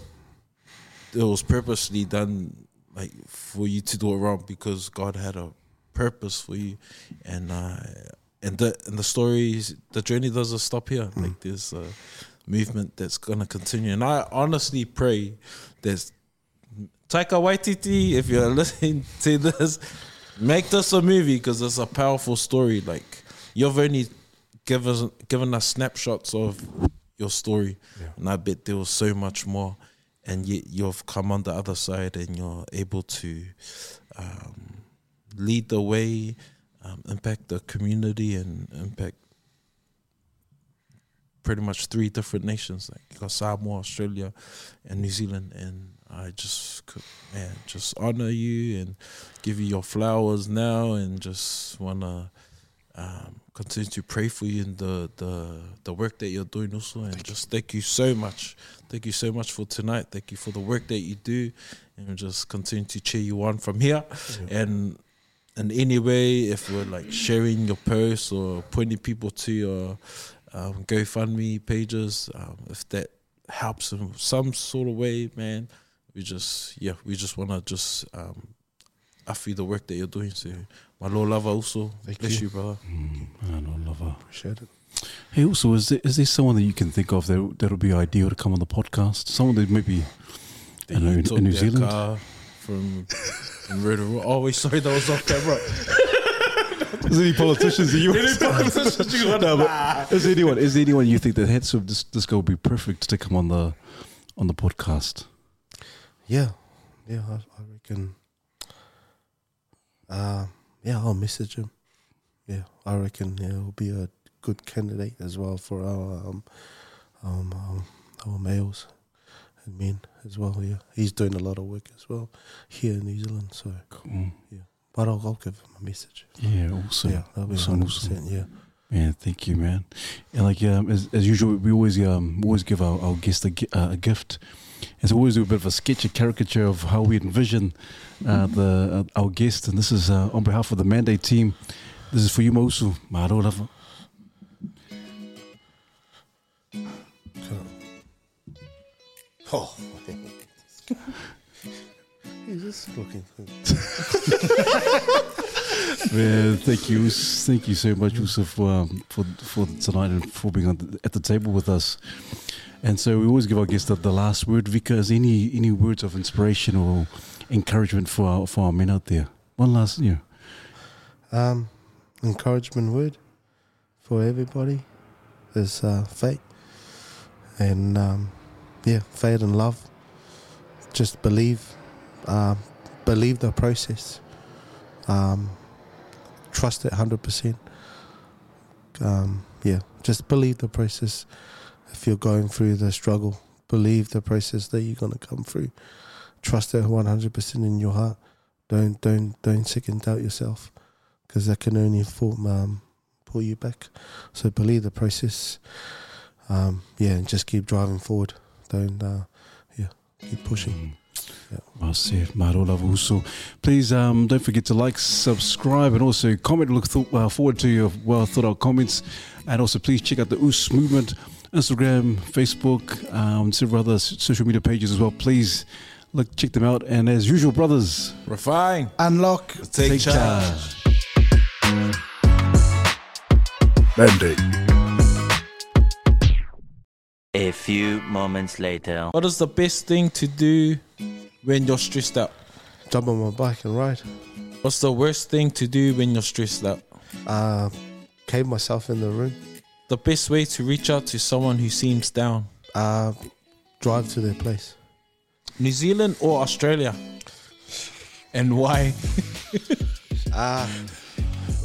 it was purposely done, like for you to do it wrong because God had a purpose for you, and uh, and the and the stories, the journey doesn't stop here. Like there's a movement that's gonna continue, and I honestly pray that Taika Waititi, if you're listening to this, make this a movie because it's a powerful story. Like you've only given given us snapshots of your story, and I bet there was so much more. And yet you've come on the other side, and you're able to um, lead the way, um, impact the community, and impact pretty much three different nations like you got Samoa, Australia, and New Zealand. And I just could, man, just honor you and give you your flowers now, and just wanna um, continue to pray for you in the the the work that you're doing also, and just thank you so much. Thank you so much for tonight. Thank you for the work that you do, and just continue to cheer you on from here. And in any way, if we're like sharing your posts or pointing people to your um, GoFundMe pages, um, if that helps in some sort of way, man, we just yeah, we just wanna just um, offer you the work that you're doing. So my Lord lover also Thank bless you. you, brother. I don't love her. Appreciate it. Hey, also, is there, is there someone that you can think of that that would be ideal to come on the podcast? Someone that maybe That I know, in- in New Zealand? car from in Rotorua. Oh, wait, sorry, that was off camera. is there any politicians that you? no, but is there anyone? Is there anyone you think that heads of this this guy would be perfect to come on the on the podcast? Yeah, yeah, I, I reckon. Uh, yeah, I'll message him. Yeah, I reckon yeah, he'll be a good candidate as well for our um, um, um our males and men as well. Yeah, he's doing a lot of work as well here in New Zealand. So, Cool. but I'll, I'll give him a message. Yeah, awesome. yeah, that'll be awesome, hundred awesome. percent. Yeah, Man, thank you, man. And like um, as, as usual, we always um always give our, our guest a, uh, a gift. And so we always do a bit of a sketch, a caricature of how we envision uh, the uh, our guest. And this is uh, on behalf of the Mandate team. This is for you, Mosu. Maro lava. Oh, he's just looking. Man, thank you, thank you so much, for um, for for tonight and for being the, at the table with us. And so we always give our guests the, the last word. Vika, any any words of inspiration or encouragement for our, for our men out there? One last, yeah. Um, encouragement word for everybody is uh, faith, and um, yeah, faith and love. Just believe, um, believe the process. Um, trust it hundred percent. Um, yeah, just believe the process. If you're going through the struggle, believe the process that you're gonna come through. Trust it one hundred percent in your heart. Don't don't don't second doubt yourself because that can only form, um, pull you back. So believe the process. Um, yeah, and just keep driving forward. Don't, uh, yeah, keep pushing. Yeah. Well said, Maro lava uso. Please um, don't forget to like, subscribe, and also comment. Look th- uh, forward to your well thought out comments, and also please check out the UCE movement, Instagram, Facebook, um, several other social media pages as well. Please look check them out. And as usual, brothers, Refine. Unlock. Take, charge. Mandate. A few moments later. What is the best thing to do when you're stressed out? Jump on my bike and ride. What's the worst thing to do when you're stressed out? Uh, cave myself in the room. The best way to reach out to someone who seems down. Uh, drive to their place. New Zealand or Australia? And why? Uh,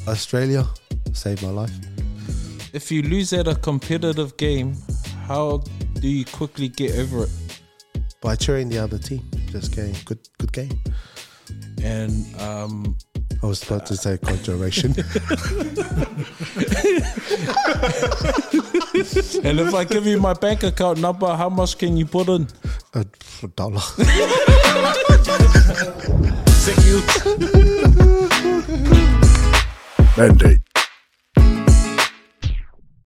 Australia saved my life. If you lose at a competitive game, how do you quickly get over it? By cheering the other team. Just game. Good, good game. And um, I was about to say conjuration. and if I give you my bank account number, how much can you put in? A dollar. Thank you. Mandate.